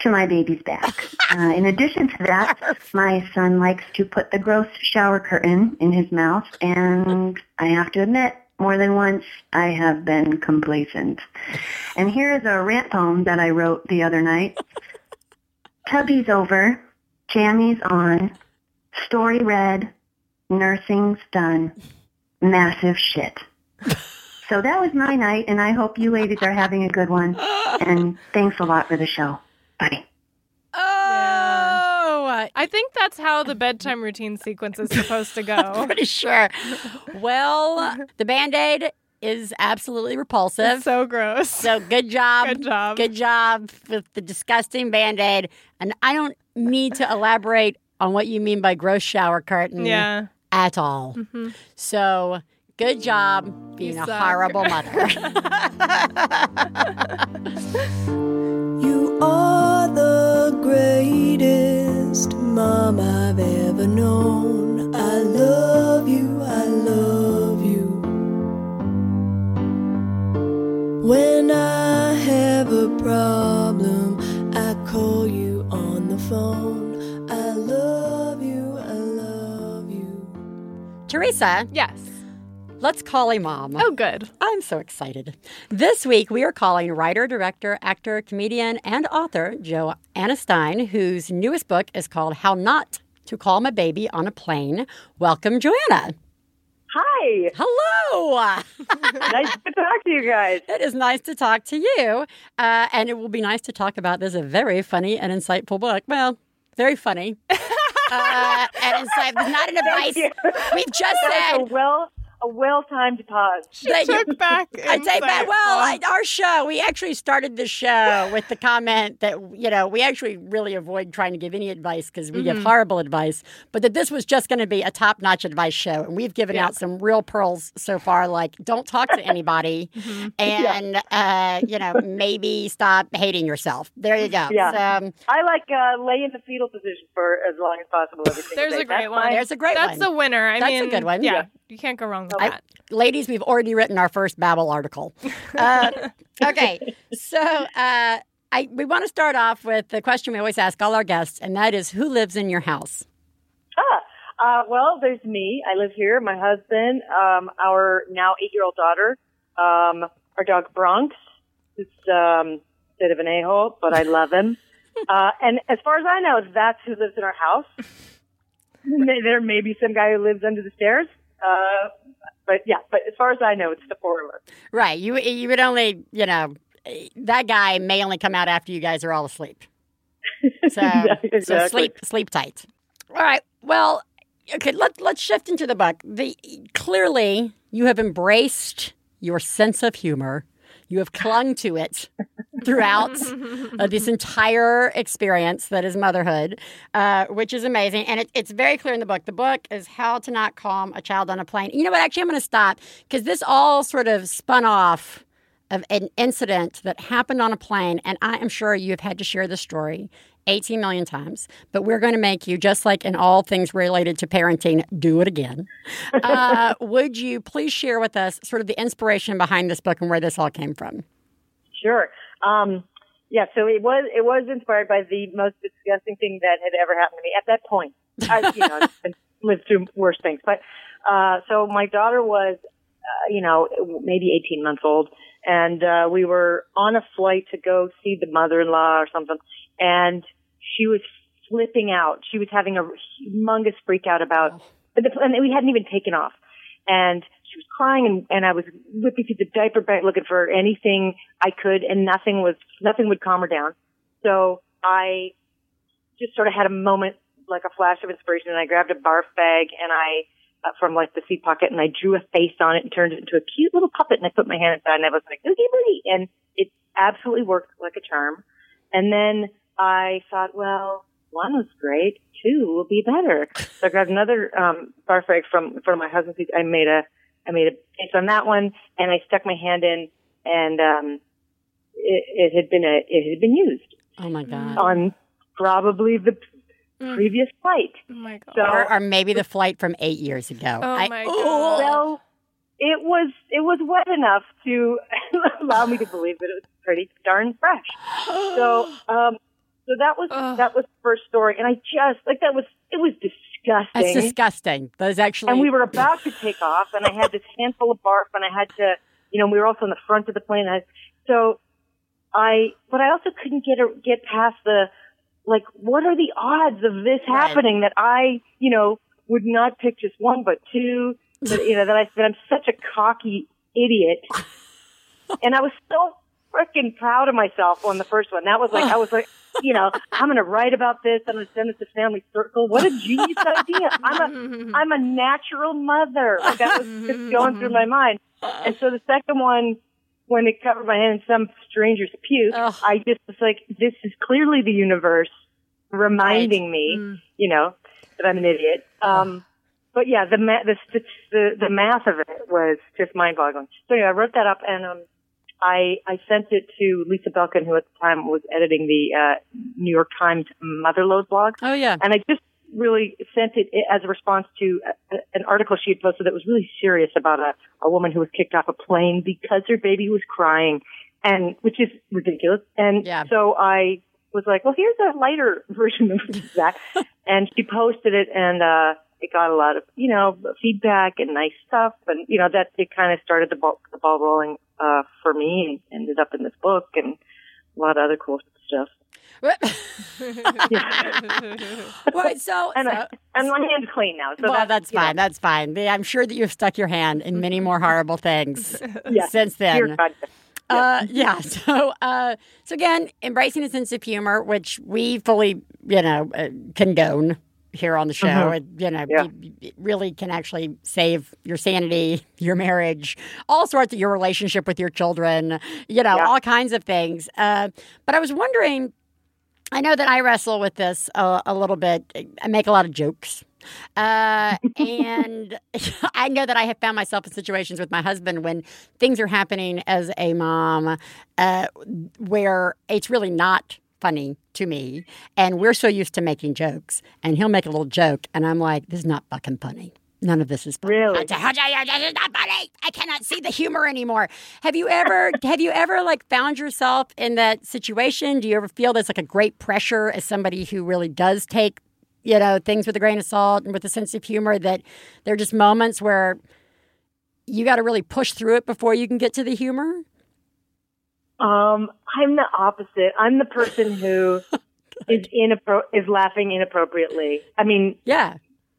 to my baby's back. Uh, in addition to that, my son likes to put the gross shower curtain in his mouth, and I have to admit, more than once, I have been complacent. And here is a rant poem that I wrote the other night. Tubby's over, jammies on, story read, nursing's done, massive shit. So that was my night, and I hope you ladies are having a good one. And thanks a lot for the show. Bye. I think that's how the bedtime routine sequence is supposed to go. pretty sure. Well, the band aid is absolutely repulsive. It's so gross. So good job. Good job. Good job with the disgusting band aid. And I don't need to elaborate on what you mean by gross shower curtain Yeah. at all. Mm-hmm. So Good job being a horrible mother. you are the greatest mom I've ever known. I love you, I love you. When I have a problem, I call you on the phone. I love you, I love you. Theresa. Yes let's call a mom. Oh, good. I'm so excited. This week, we are calling writer, director, actor, comedian, and author Joanna Stein, whose newest book is called How Not to Calm a Baby on a Plane. Welcome, Joanna. Hi. Hello. nice to talk to you guys. It is nice to talk to you. Uh, and it will be nice to talk about this very funny and insightful book. Well, very funny. uh, and insightful. Not an advice. We've just That said was well a well timed pause. that you- Took back. I take back. Well, I, our show, we actually started the show with the comment that, you know, we actually really avoid trying to give any advice because we Mm-hmm. give horrible advice, but that this was just going to be a top notch advice show. And we've given Yeah. out some real pearls so far, like don't talk to anybody Mm-hmm. and, uh, you know, maybe stop hating yourself. There you go. Yeah. So, um, I like uh, lay in the fetal position for as long as possible. Every single There's day. a great That's one. fine. there's a great That's one. That's a winner. I That's a good one. Yeah, Yeah. you can't go wrong with I- that. ladies, we've already written our first Babble article. Uh, okay, so uh, I we want to start off with the question we always ask all our guests, and that is, who lives in your house? Ah, uh, well, there's me. I live here. My husband, um, our now eight-year-old daughter, um, our dog Bronx, who's um, a bit of an a-hole, but I love him. uh, and as far as I know, that's who lives in our house. There may be some guy who lives under the stairs. Uh, but yeah, but as far as I know, it's the four of us. Right, you you would only you know that guy may only come out after you guys are all asleep. So, Yeah, so sleep sleep tight. All right. Well, okay. Let let's shift into the book. The clearly you have embraced your sense of humor. You have clung to it throughout uh, this entire experience that is motherhood, uh, which is amazing. And it, it's very clear in the book. The book is How to Not Calm a Child on a Plane. You know what? Actually, I'm going to stop because this all sort of spun off of an incident that happened on a plane. And I am sure you have had to share the story 18 million times, but we're going to make you, just like in all things related to parenting, do it again. Uh, would you please share with us sort of the inspiration behind this book and where this all came from? Sure. Um, yeah, so it was it was inspired by the most disgusting thing that had ever happened to me at that point. I, you know, I've lived through worse things, but uh, so my daughter was, uh, you know, maybe 18 months old, and uh, we were on a flight to go see the mother-in-law or something, and she was flipping out. She was having a humongous freak out about, but the, and we hadn't even taken off, and she was crying and, and I was whipping through the diaper bag looking for anything I could and nothing was, nothing would calm her down. So I just sort of had a moment, like a flash of inspiration and I grabbed a barf bag and I, uh, from like the seat pocket and I drew a face on it and turned it into a cute little puppet and I put my hand inside and I was like, oogie boogie. And it absolutely worked like a charm. And then I thought, well, one was great. Two will be better. So I grabbed another, um, barf bag from, from my husband's. I made a, I made a face on that one and I stuck my hand in and, um, it, it had been a, it had been used Oh my God. on probably the previous flight. Oh my god. So, Or, or maybe the flight from eight years ago. Oh I- my God. well, it was, it was wet enough to allow me to believe that it was pretty darn fresh. So, um, so that was, Ugh. that was the first story. And I just, like, that was, it was disgusting. That's disgusting. That is actually. and we were about to take off, and I had this handful of barf, and I had to, you know, we were also in the front of the plane. I, so I, but I also couldn't get a, get past the, like, what are the odds of this Right. happening that I, you know, would not pick just one but two? That, you know, that I that I'm such a cocky idiot, and I was so freaking proud of myself on the first one. That was like I was like, you know, I'm going to write about this. I'm going to send it to Family Circle. What a genius idea! I'm a I'm a natural mother. Like that was just going through my mind. And so the second one, when it covered my hand in some stranger's puke, Ugh. I just was like, this is clearly the universe reminding Right. me, Mm. you know, that I'm an idiot. Um, but yeah, the, ma- the the the the math of it was just mind-boggling. So yeah, I wrote that up and um, I I sent it to Lisa Belkin, who at the time was editing the uh, New York Times Motherlode blog. oh, yeah. And I just really sent it as a response to a, a- an article she had posted that was really serious about a, a woman who was kicked off a plane because her baby was crying, and which is ridiculous. And Yeah. so I was like, well, here's a lighter version of that. and she posted it, and uh, it got a lot of you know feedback and nice stuff, and you know that it kind of started the ball the ball rolling uh, for me, and ended up in this book and a lot of other cool stuff. Well, so, And, so- I, and my hand's clean now, so well, that's, that's you know, fine. That's fine. I'm sure that you've stuck your hand in many more horrible things since then. Uh, yeah. So, uh, so again, embracing a sense of humor, which we fully, you know, uh, condone here on the show. Mhm. It, you know, Yeah. it really can actually save your sanity, your marriage, all sorts of your relationship with your children. You know, Yeah. all kinds of things. Uh, but I was wondering. I know that I wrestle with this a, a little bit. I make a lot of jokes. Uh, and I know that I have found myself in situations with my husband when things are happening as a mom uh, where it's really not funny to me. And we're so used to making jokes. And he'll make a little joke. And I'm like, this is not fucking funny. None of this is funny. Really? This is not funny. I cannot see the humor anymore. Have you ever have you ever like found yourself in that situation? Do you ever feel there's like a great pressure as somebody who really does take, you know, things with a grain of salt and with a sense of humor that there are just moments where you got to really push through it before you can get to the humor? Um, I'm the opposite. I'm the person who is inappro- is laughing inappropriately. I mean, Yeah.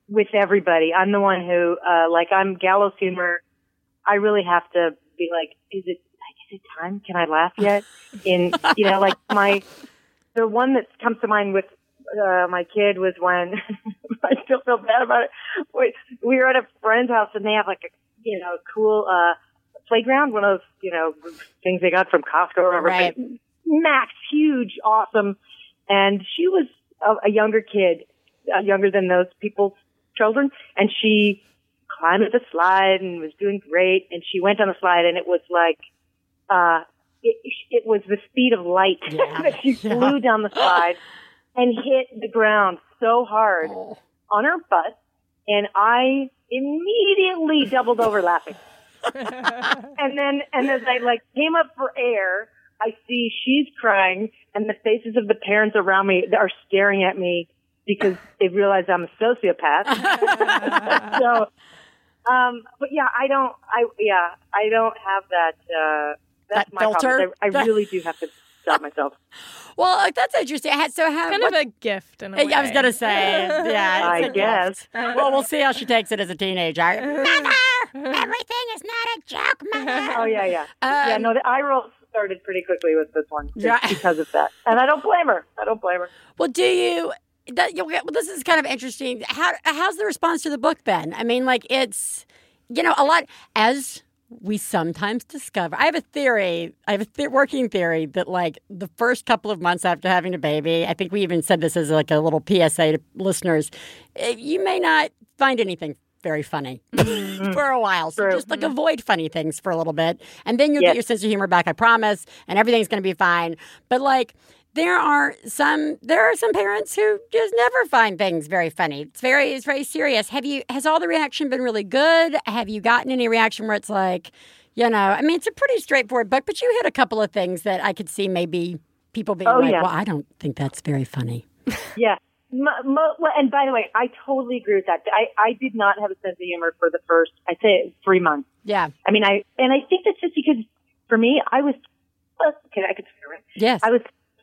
with everybody. I'm the one who, uh, like, I'm gallows humor. I really have to be like, is it, is it time? Can I laugh yet? In, you know, like my, the one that comes to mind with, uh, my kid was when, I still feel bad about it. We, we were at a friend's house and they have like a, you know, cool, uh, playground, one of those, you know, things they got from Costco or whatever. Right. Max, huge, awesome. And she was a, a younger kid, uh, younger than those people's children, and she climbed the slide and was doing great. And she went on the slide, and it was like, uh, it, it was the speed of light Yeah. that she Yeah. flew down the slide and hit the ground so hard Oh. on her butt, and I immediately doubled over laughing. And then, and as I like came up for air, I see she's crying, and the faces of the parents around me are staring at me because they realize I'm a sociopath. so, um, but yeah, I don't, I yeah, I don't have that. Uh, that's That my problem. filter? I, I really do have to stop myself. Well, like, that's interesting. Ha- So how kind what- of a gift in a way. I was gonna say, yeah. I it's a guess. gift. Well, we'll see how she takes it as a teenager. Mother, everything is not a joke, mother. Oh yeah, yeah, yeah. Um, No, the eye roll started pretty quickly with this one Yeah. because of that, and I don't blame her. I don't blame her. Well, do you? That, you well, this is kind of interesting. How how's the response to the book then? I mean, like it's you know a lot as we sometimes discover. I have a theory. I have a th- working theory that like the first couple of months after having a baby, I think we even said this as like a little PSA to listeners. eh, You may not find anything very funny for a while. So True. just like avoid funny things for a little bit. And then you'll Yes. get your sense of humor back, I promise, and everything's going to be fine. But like there are some there are some parents who just never find things very funny. It's very it's very serious. Have you has all the reaction been really good? Have you gotten any reaction where it's like, you know, I mean it's a pretty straightforward book, but you hit a couple of things that I could see maybe people being Oh, like, yeah. Well, I don't think that's very funny. Yeah. Mo- mo- well, and by the way, I totally agree with that. I, I did not have a sense of humor for the first, I'd say, three months. Yeah. I mean, I and I think that's just because for me, I was, okay, I could swear. Yes. I was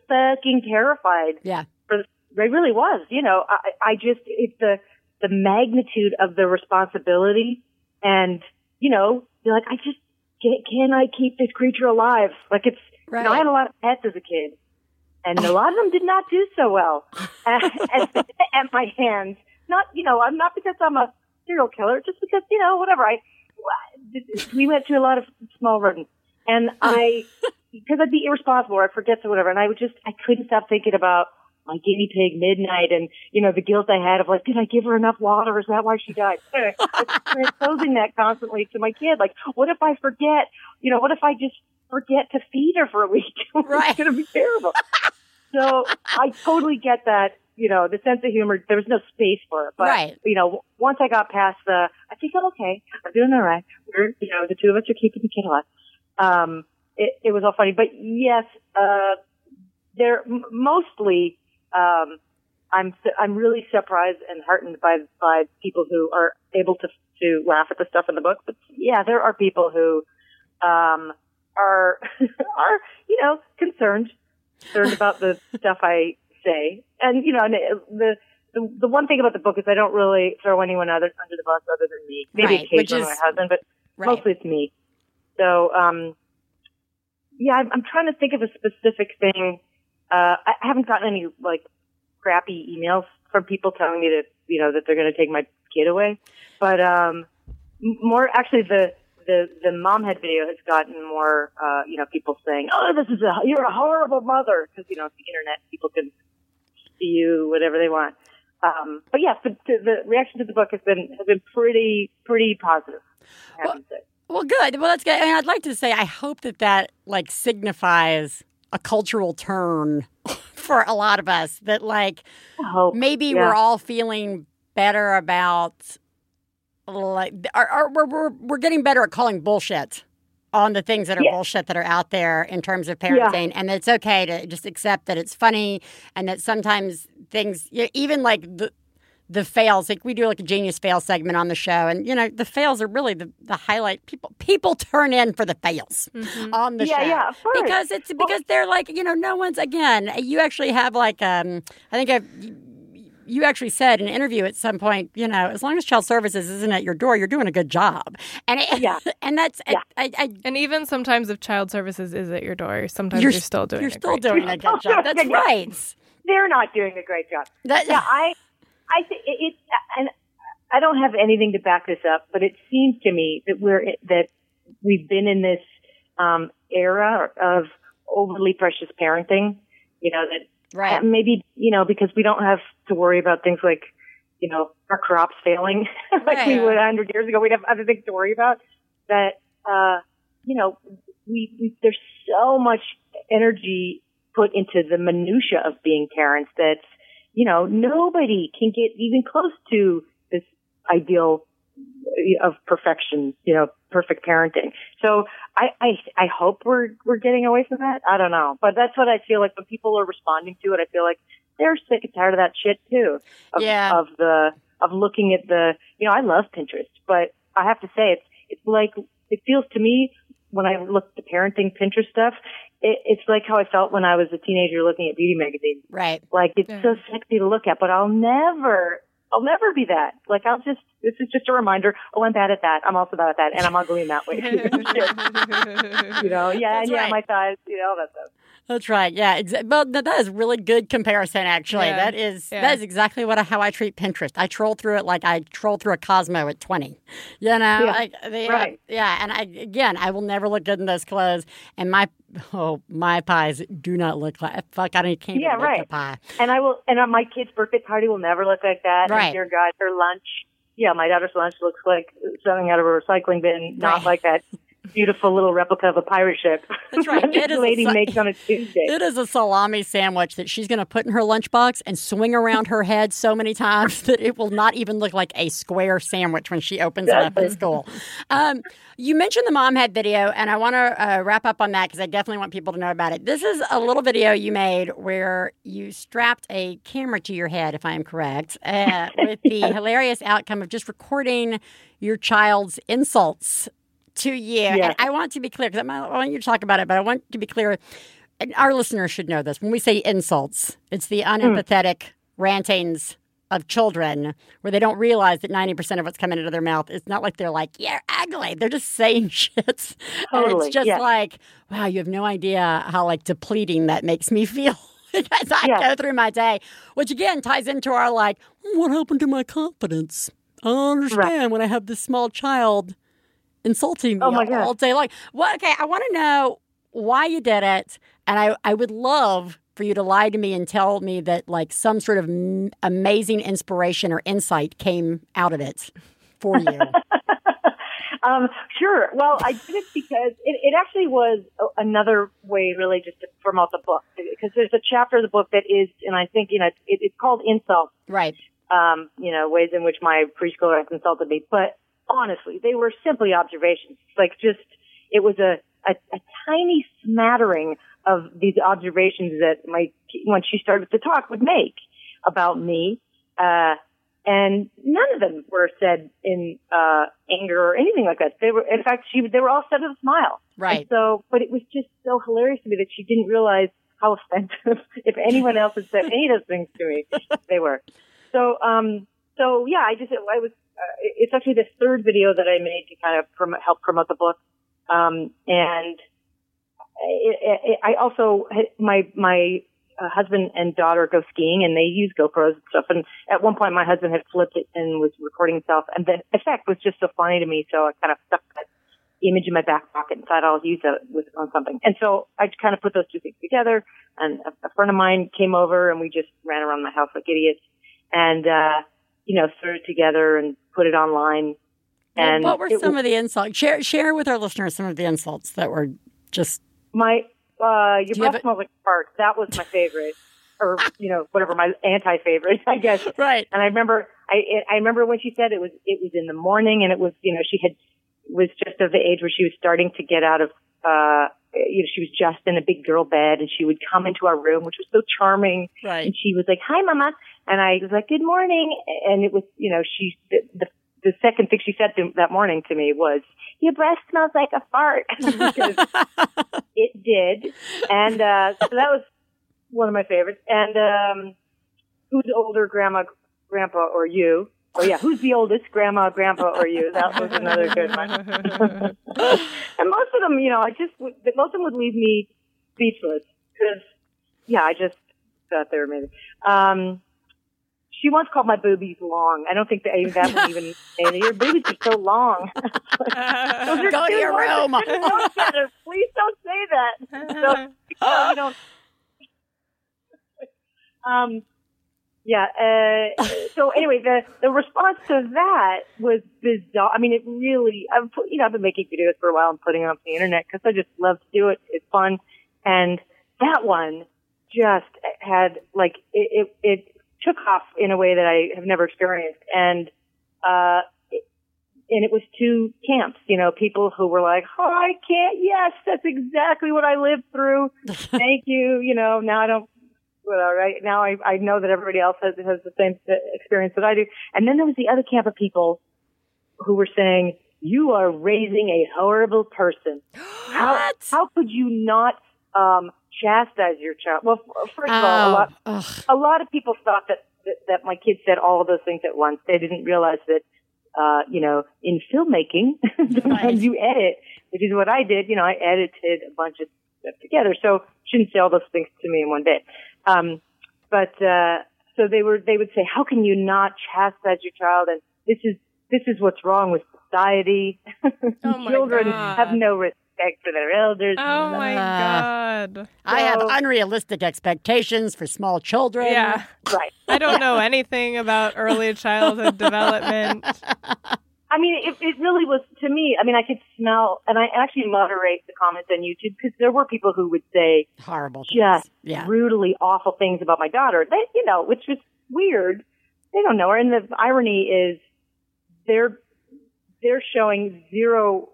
fucking terrified. Yeah. For I really was. You know, I, I just it's the the magnitude of the responsibility, and you know, you're like, I just can, can I keep this creature alive? Like it's. You know, I had a lot of pets as a kid, and a lot of them did not do so well at, at, at my hands. Not, you know, I'm not because I'm a serial killer, just because you know, whatever. I we went through a lot of small rodents, and I because I'd be irresponsible or I'd forget to whatever, and I would just I couldn't stop thinking about my guinea pig midnight and you know the guilt I had of like did I give her enough water? Is that why she died? I was transposing that constantly to my kid. Like, what if I forget? You know, what if I just forget to feed her for a week? Right. it's gonna be terrible. so I totally get that. You know, the sense of humor. There was no space for it, but Right. you know, once I got past the, I think I'm okay. I'm doing all right. We're, you know, the two of us are keeping the kid alive. Um, it, it was all funny, but yes, uh, they're mostly, um, I'm I'm really surprised and heartened by by people who are able to to laugh at the stuff in the book. But yeah, there are people who um, are are you know concerned concerned about the stuff I say, and you know and it- the. The, the one thing about the book is I don't really throw anyone other under the bus other than me. Maybe Right, occasionally is- my husband, but Right. mostly it's me. So, um, yeah, I'm, I'm trying to think of a specific thing. Uh, I haven't gotten any like crappy emails from people telling me that you know that they're going to take my kid away, but um, more actually the the the mom head video has gotten more uh, you know people saying, oh, this is a you're a horrible mother because you know the internet people can see you whatever they want. Um, but yes, the, the reaction to the book has been has been pretty pretty positive. I have to say. Well, good. Well, that's good. And I'd like to say, I hope that that like signifies a cultural turn for a lot of us. That like hope. maybe Yeah. we're all feeling better about like are, are, we're, we're we're getting better at calling bullshit on the things that are Yeah. bullshit that are out there in terms of parenting and it's okay to just accept that it's funny and that sometimes things you know, even like the the fails like we do like a genius fail segment on the show and you know the fails are really the, the highlight people people turn in for the fails on the Mm-hmm. Yeah, show yeah, of course. because it's because they're like you know no one's again you actually have like um i think i've you actually said in an interview at some point, you know, as long as child services isn't at your door, you're doing a good job. And it, Yeah. and that's Yeah. I, I, And even sometimes if child services is at your door, sometimes you're, you're, still doing you're a still great doing job. a good job. That's right. They're not doing a great job. That, Yeah, I, I think it, it, and I don't have anything to back this up, but it seems to me that we're that we've been in this um, era of overly precious parenting. You know that right. maybe you know because we don't have to worry about things like you know our crops failing like we would a hundred years ago. We'd have other things to worry about. That uh, you know we, we there's so much energy put into the minutia of being parents that you know nobody can get even close to this ideal uh, of perfection, you know, perfect parenting. So I, I, I hope we're, we're getting away from that. I don't know, but that's what I feel like when people are responding to it. I feel like they're sick and tired of that shit too. Of, Yeah. Of the, of looking at the, you know, I love Pinterest, but I have to say it's, it's like, it feels to me when I look at the parenting Pinterest stuff, it, it's like how I felt when I was a teenager looking at beauty magazines. Right. Like it's Yeah. so sexy to look at, but I'll never, I'll never be that. Like I'll just, this is just a reminder. Oh, I'm bad at that. I'm also bad at that, and I'm ugly in that way. you know, yeah, That's yeah, right. my thighs, you know, all that stuff. That's right. Yeah. Exa- well, that that is really good comparison. Actually, Yeah. that is Yeah. that is exactly what I, how I treat Pinterest. I troll through it like I troll through a Cosmo at twenty. You know, Yeah. I, they, Right. Yeah, and I again, I will never look good in those clothes. And my oh, my pies do not look like fuck. I don't can't Yeah, right. pie. And I will, and uh, my kid's birthday party will never look like that. Right. And dear God, her lunch, yeah, my daughter's lunch looks like something out of a recycling bin, not Right. like that beautiful little replica of a pirate ship. That's right. that It this is a lady si- makes on a Tuesday. It is a salami sandwich that she's going to put in her lunchbox and swing around her head so many times that it will not even look like a square sandwich when she opens it up at school. Um, you mentioned the mom head video, and I want to uh, wrap up on that because I definitely want people to know about it. This is a little video you made where you strapped a camera to your head, if I am correct, uh, with the hilarious outcome of just recording your child's insults to you. Yes. And I want to be clear because I want you to talk about it, but I want to be clear. And our listeners should know this. When we say insults, it's the hmm. unempathetic rantings of children where they don't realize that 90% of what's coming out of their mouth it's not like they're like you're ugly they're just saying shit and it's just yeah. like wow you have no idea how like depleting that makes me feel as i Yeah. go through my day which again ties into our like what happened to my confidence i don't understand when i have this small child insulting me Oh, my all, God. all day long. Well, okay, I want to know why you did it, and I I would love for you to lie to me and tell me that like some sort of m- amazing inspiration or insight came out of it for you. Um, sure. Well, I did it because it, it actually was a- another way, really, just to promote the book. Because there's a chapter of the book that is, and I think you know, it, it's called insult. right. Um, you know, ways in which my preschooler has insulted me. But honestly, they were simply observations. Like just, it was a a, a tiny smattering of these observations that my when she started to talk would make. about me. Uh, and none of them were said in uh, anger or anything like that. They were, in fact, she they were all said with a smile. Right. And so, but it was just so hilarious to me that she didn't realize how offensive. if anyone else had said any of those things to me, they were. So, um, so yeah, I just I was. Uh, it's actually the third video that I made to kind of promote, help promote the book, um, and it, it, I also my my uh, husband and daughter go skiing and they use GoPros and stuff. And at one point, my husband had flipped it and was recording himself, and the effect was just so funny to me. So I kind of stuck that image in my back pocket and thought I'll use it with on something. And so I kind of put those two things together. And a, a friend of mine came over and we just ran around my house like idiots, and uh, you know, threw it together and put it online. And what were some was- of the insults? Share share with our listeners some of the insults that were just My uh your Do you breath a- smells like fart. That was my favorite. or you know, whatever my anti favorite, I guess. right. And I remember I I remember when she said it was it was in the morning and it was you know, she had was just of the age where she was starting to get out of uh you know, she was just in a big girl bed and she would come into our room, which was so charming. Right. And she was like, Hi mama and I was like, Good morning and it was you know, she the, the the second thing she said to, that morning to me was, "Your breath smells like a fart." It did, and uh, so that was one of my favorites. And um, who's older, Grandma, Grandpa, or you? Oh yeah, who's the oldest, Grandma, Grandpa, or you? That was another good one. and most of them, you know, I just most of them would leave me speechless because, yeah, I just thought they were amazing. Um, she once called my boobies long. I don't think that even that would even say your boobies are so long. Those are Go to your room. shouldn't go together. Please don't say that. So, so you don't. Um, yeah. Uh, so anyway, the the response to that was bizarre. I mean, it really. I've put, you know I've been making videos for a while and putting them on the internet because I just love to do it. It's fun, and that one just had like it, it it took off in a way that I have never experienced, and uh, and it was two camps. You know, people who were like, "Oh, I can't." Yes, that's exactly what I lived through. Thank you. You know, now I don't well, right now I, I know that everybody else has, has the same experience that I do. And then there was the other camp of people who were saying, you are raising a horrible person. How, how could you not, um, chastise your child? Well, first of all, a Oh, lot, ugh. a lot of people thought that, that, that my kids said all of those things at once. They didn't realize that, uh, you know, in filmmaking, sometimes you edit, which is what I did. You know, I edited a bunch of stuff together. So shouldn't say all those things to me in one day. Um, but, uh, so they were, they would say, how can you not chastise your child? And this is, this is what's wrong with society. Oh Children God. have no respect for their elders. Oh my god. I have unrealistic expectations for small children. Yeah. Right. I don't know anything about early childhood development. I mean, it, it really was to me. I mean, I could smell, and I actually moderate the comments on YouTube because there were people who would say Horrible. things. just Yeah. brutally awful things about my daughter. They, you know, which was weird. They don't know her, and the irony is they're they're showing zero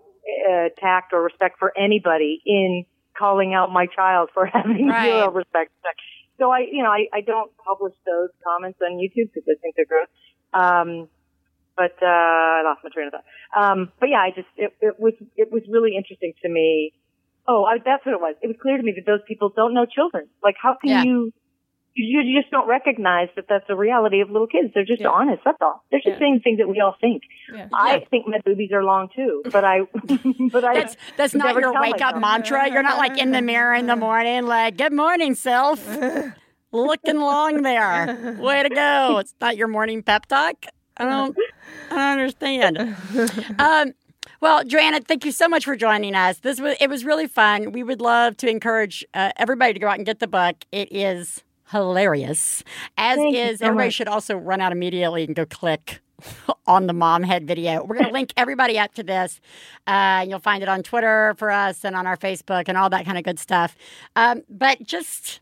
uh, tact or respect for anybody in calling out my child for having Right. zero respect. So I, you know, I, I don't publish those comments on YouTube because I think they're gross. Um, but uh, I lost my train of thought. Um, but yeah, I just it, it was it was really interesting to me. Oh, I, that's what it was. It was clear to me that those people don't know children. Like, how can Yeah. you? You you just don't recognize that that's a reality of little kids. They're just Yeah. honest. That's all. They're just Yeah. saying things that we all think. Yeah. I think my boobies are long too, but I, but I. That's that's not your wake up mantra. You're not like in the mirror in the morning, like "Good morning, self." Looking long there. Way to go. It's not your morning pep talk. I don't. I don't understand. Um, well, Joanna, thank you so much for joining us. This was it was really fun. We would love to encourage uh, everybody to go out and get the book. It is hilarious, as Thank is. so everybody much. should also run out immediately and go click on the mom head video. We're going to link everybody up to this. Uh, you'll find it on Twitter for us and on our Facebook and all that kind of good stuff. Um, but just,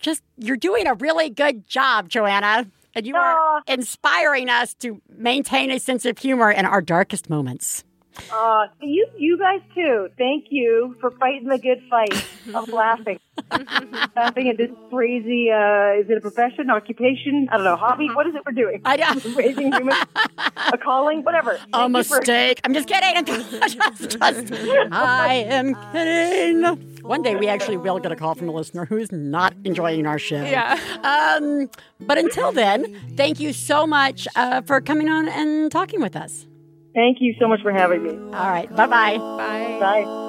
just you're doing a really good job, Joanna, and you are inspiring us to maintain a sense of humor in our darkest moments. Uh, you, you guys too. Thank you for fighting the good fight of laughing. laughing at this crazy, uh, is it a profession, occupation? I don't know, hobby? What is it we're doing? I know. Raising humans? a calling? Whatever. A Thank you for- I'm just kidding. Just- just- I am kidding. One day we actually will get a call from a listener who's not enjoying our show. Yeah. Um, but until then, thank you so much uh, for coming on and talking with us. Thank you so much for having me. All right. Bye bye. Bye. Bye.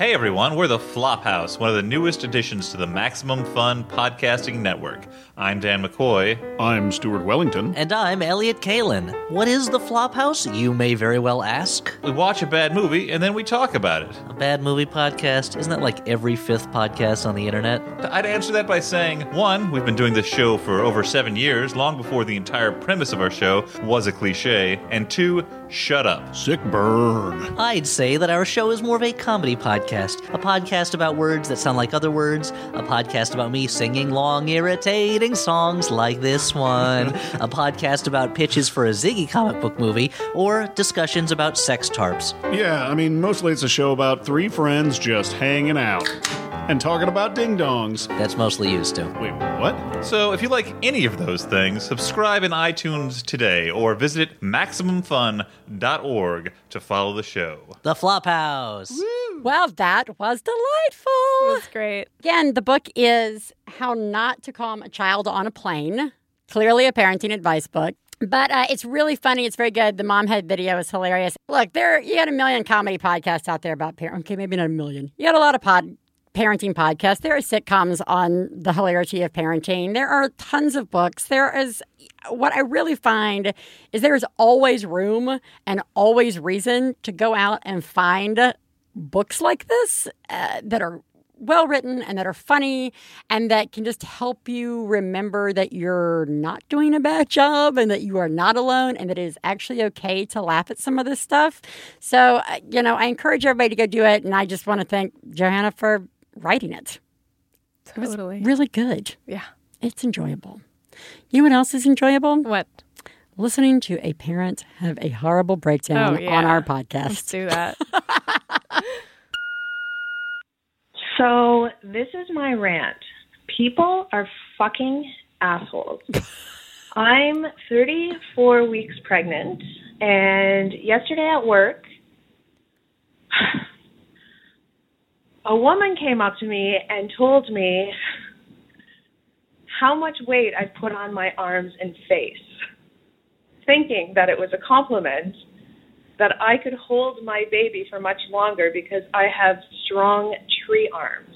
Hey everyone, we're the Flophouse, one of the newest additions to the Maximum Fun podcasting network. I'm Dan McCoy. I'm Stuart Wellington. And I'm Elliott Kalan. What is the Flophouse, you may very well ask? We watch a bad movie and then we talk about it. A bad movie podcast? Isn't that like every fifth podcast on the internet? I'd answer that by saying one, we've been doing this show for over seven years, long before the entire premise of our show was a cliche, and two, shut up. Sick burn. I'd say that our show is more of a comedy podcast. A podcast about words that sound like other words. A podcast about me singing long, irritating songs like this one. a podcast about pitches for a Ziggy comic book movie. Or discussions about sex tarps. Yeah, I mean, mostly it's a show about three friends just hanging out and talking about ding dongs. That's mostly used to. Wait, what? So if you like any of those things, subscribe in iTunes today or visit MaximumFun.org to follow the show. The Flophouse. Well, that was delightful. It was great. Again, the book is How Not to Calm a Child on a Plane. Clearly a parenting advice book. But uh, it's really funny. It's very good. The mom head video is hilarious. Look, there you got a million comedy podcasts out there about parent. Okay, maybe not a million. You got a lot of pod parenting podcasts. There are sitcoms on the hilarity of parenting. There are tons of books. There is what I really find is there is always room and always reason to go out and find books like this uh, that are well written and that are funny and that can just help you remember that you're not doing a bad job and that you are not alone and that it is actually okay to laugh at some of this stuff. So, uh, you know, I encourage everybody to go do it. And I just want to thank Joanna for writing it. Totally. It really good. Yeah. It's enjoyable. You know what else is enjoyable? What? Listening to a parent have a horrible breakdown Oh, yeah. on our podcast. Let's do that. So, this is my rant. People are fucking assholes. I'm 34 weeks pregnant, and yesterday at work, a woman came up to me and told me how much weight I put on my arms and face, thinking that it was a compliment that I could hold my baby for much longer because I have strong tree arms.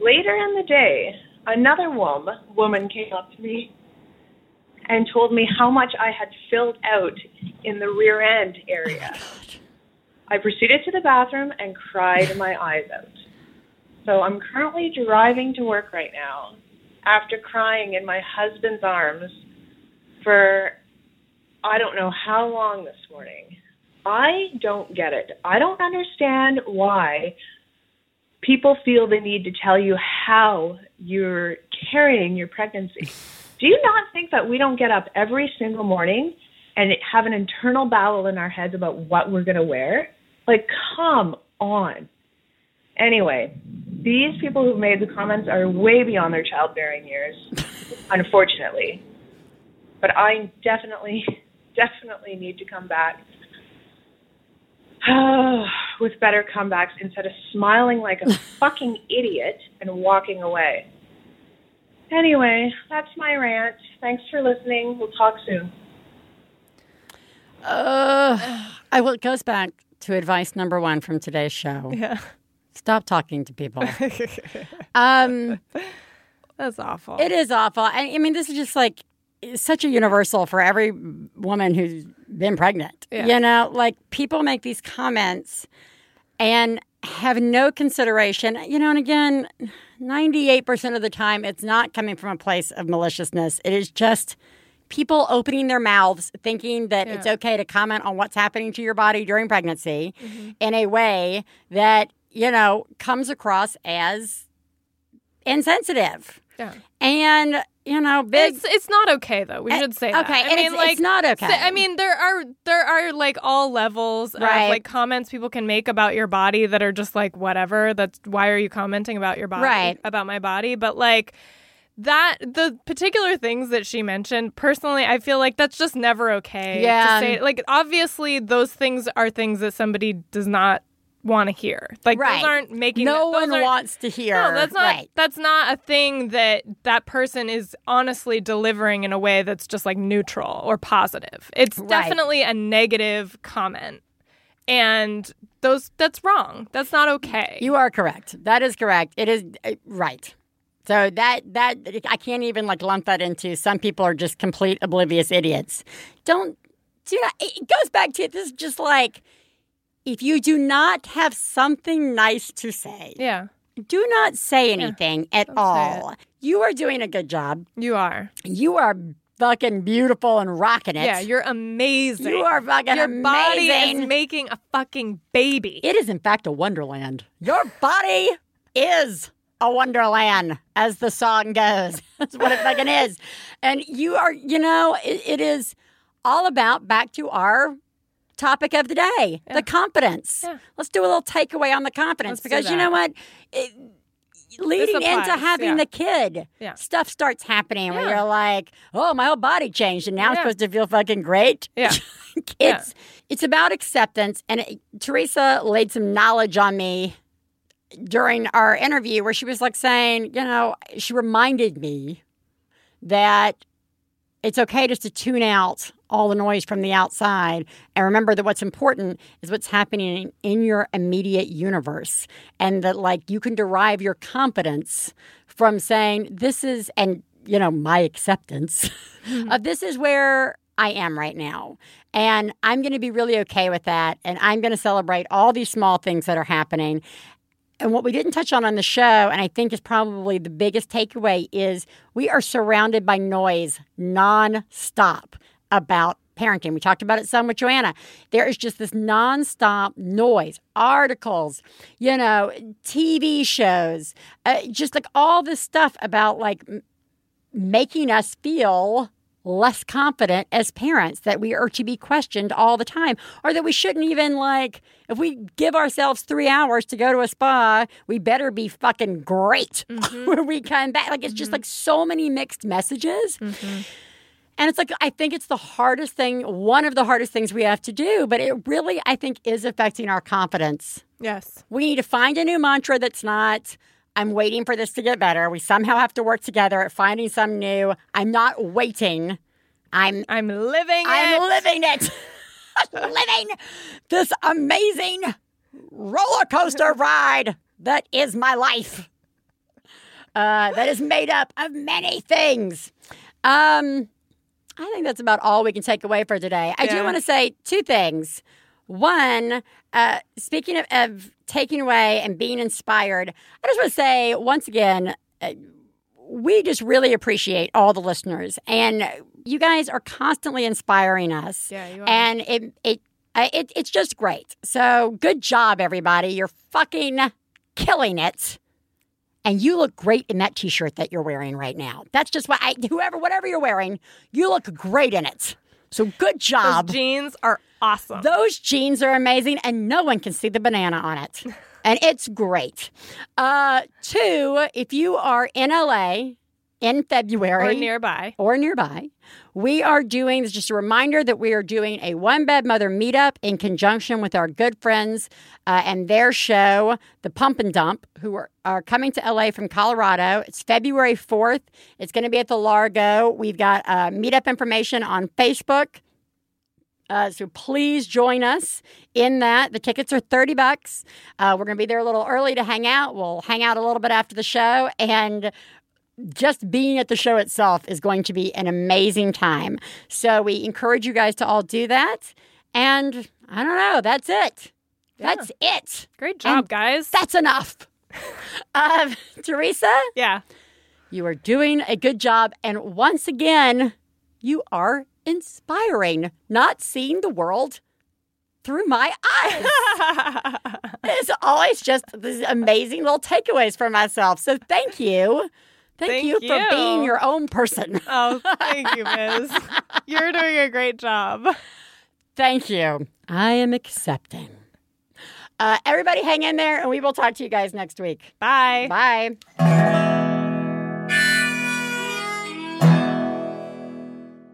Later in the day, another woman, woman came up to me and told me how much I had filled out in the rear end area. Oh I proceeded to the bathroom and cried my eyes out. So I'm currently driving to work right now after crying in my husband's arms for I don't know how long this morning. I don't get it. I don't understand why people feel the need to tell you how you're carrying your pregnancy. Do you not think that we don't get up every single morning and have an internal battle in our heads about what we're going to wear? Like, come on. Anyway, these people who've made the comments are way beyond their childbearing years, unfortunately. But I definitely, definitely need to come back with better comebacks instead of smiling like a fucking idiot and walking away. Anyway, that's my rant. Thanks for listening. We'll talk soon. Uh, I will. It goes back to advice number one from today's show. Yeah. Stop talking to people. um, That's awful. it is awful. I, I mean, this is just like it's such a universal for every woman who's been pregnant. Yeah. You know, like people make these comments, and have no consideration. You know, and again, 98% of the time, it's not coming from a place of maliciousness. It is just people opening their mouths thinking that it's okay to comment on what's happening to your body during pregnancy Mm-hmm. in a way that, you know, comes across as insensitive. Yeah. And, you know, big. It's it's not okay though. We Uh, should say that. okay, I and mean, it's- like it's not okay. I mean, there are there are like all levels Right. of like comments people can make about your body that are just like whatever. That's why are you commenting about your body? Right. About my body, but like that the particular things that she mentioned personally i feel like that's just never okay Yeah. to say like obviously those things are things that somebody does not want to hear like Right. those aren't making no one wants to hear. no, that's not Right. that's not a thing that that person is honestly delivering in a way that's just like neutral or positive. It's Right. definitely a negative comment. And those that's wrong. That's not okay. You are correct. That is correct. It is uh, right. So that that I can't even like lump that into some people are just complete oblivious idiots. Don't do not it goes back to this is just like if you do not have something nice to say, yeah. do not say anything at don't all. You are doing a good job. You are. You are fucking beautiful and rocking it. Yeah, you're amazing. You are fucking Your body is making a fucking baby. It is, in fact, a wonderland. Your body is a wonderland, as the song goes. That's what it fucking is. And you are, you know, it, it is all about back to our topic of the day the confidence. Let's do a little takeaway on the confidence Let's because you know what? It, leading into having yeah. the kid, Yeah. stuff starts happening where you're like, oh, my whole body changed and now I'm supposed to feel fucking great. Yeah. it's it's about acceptance and it, Theresa laid some knowledge on me during our interview where she was like saying, you know, she reminded me that it's okay just to tune out all the noise from the outside. And remember that what's important is what's happening in your immediate universe. And that like you can derive your confidence from saying this is and you know my acceptance mm-hmm. of this is where I am right now. And I'm going to be really okay with that. And I'm going to celebrate all these small things that are happening and what we didn't touch on on the show, and I think is probably the biggest takeaway, is we are surrounded by noise nonstop about parenting. We talked about it some with Joanna. There is just this nonstop noise, articles, you know, TV shows, uh, just like all this stuff about like m- making us feel less confident as parents that we are to be questioned all the time or that we shouldn't even like if we give ourselves three hours to go to a spa we better be fucking great mm-hmm. when we come back. Like it's just mm-hmm. like so many mixed messages. Mm-hmm. And it's like I think it's the hardest thing, one of the hardest things we have to do, but it really I think is affecting our confidence. Yes. We need to find a new mantra that's not I'm waiting for this to get better. We somehow have to work together at finding some new. I'm not waiting. I'm I'm living I'm it. living it. living this amazing roller coaster ride that is my life. Uh, that is made up of many things. Um, I think that's about all we can take away for today. I do want to say two things. One, uh, speaking of, of taking away and being inspired, I just want to say once again, uh, we just really appreciate all the listeners, and you guys are constantly inspiring us. Yeah, you are. And it it, uh, it it's just great. So good job, everybody. You're fucking killing it. And you look great in that t-shirt that you're wearing right now. That's just what I whoever whatever you're wearing, you look great in it. So good job. Those jeans are awesome. Those jeans are amazing, and no one can see the banana on it. and it's great. Uh, two, if you are in LA in February Or nearby. or nearby, we are doing, just a reminder that we are doing a One Bad Mother meetup in conjunction with our good friends uh, and their show, The Pump and Dump, who are, are coming to LA from Colorado. It's February 4th. It's going to be at the Largo. We've got uh, meetup information on Facebook. Uh, so please join us in that. The tickets are 30 bucks. Uh, we're going to be there a little early to hang out. We'll hang out a little bit after the show. And just being at the show itself is going to be an amazing time. So we encourage you guys to all do that. And I don't know, that's it. That's it. Great job, And guys. That's enough. uh, Theresa? Yeah. You are doing a good job. And once again, you are inspiring, not seeing the world through my eyes. it's always just these amazing little takeaways for myself. So thank you. Thank, Thank you, for being your own person. Oh, thank you, Biz. You're doing a great job. Thank you. I am accepting. Uh, everybody hang in there, and we will talk to you guys next week. Bye. Bye.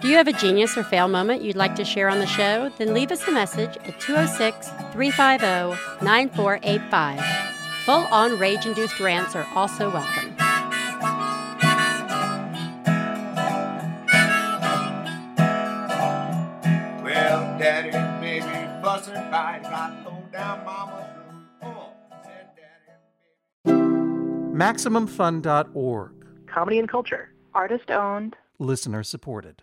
Do you have a genius or fail moment you'd like to share on the show? Then leave us a message at 206 350 9485. Full on rage induced rants are also welcome. Well, daddy, baby, busting by. Got to low down mama blues. Oh, said daddy. MaximumFun.org. Comedy and culture. Artist owned. Listener supported.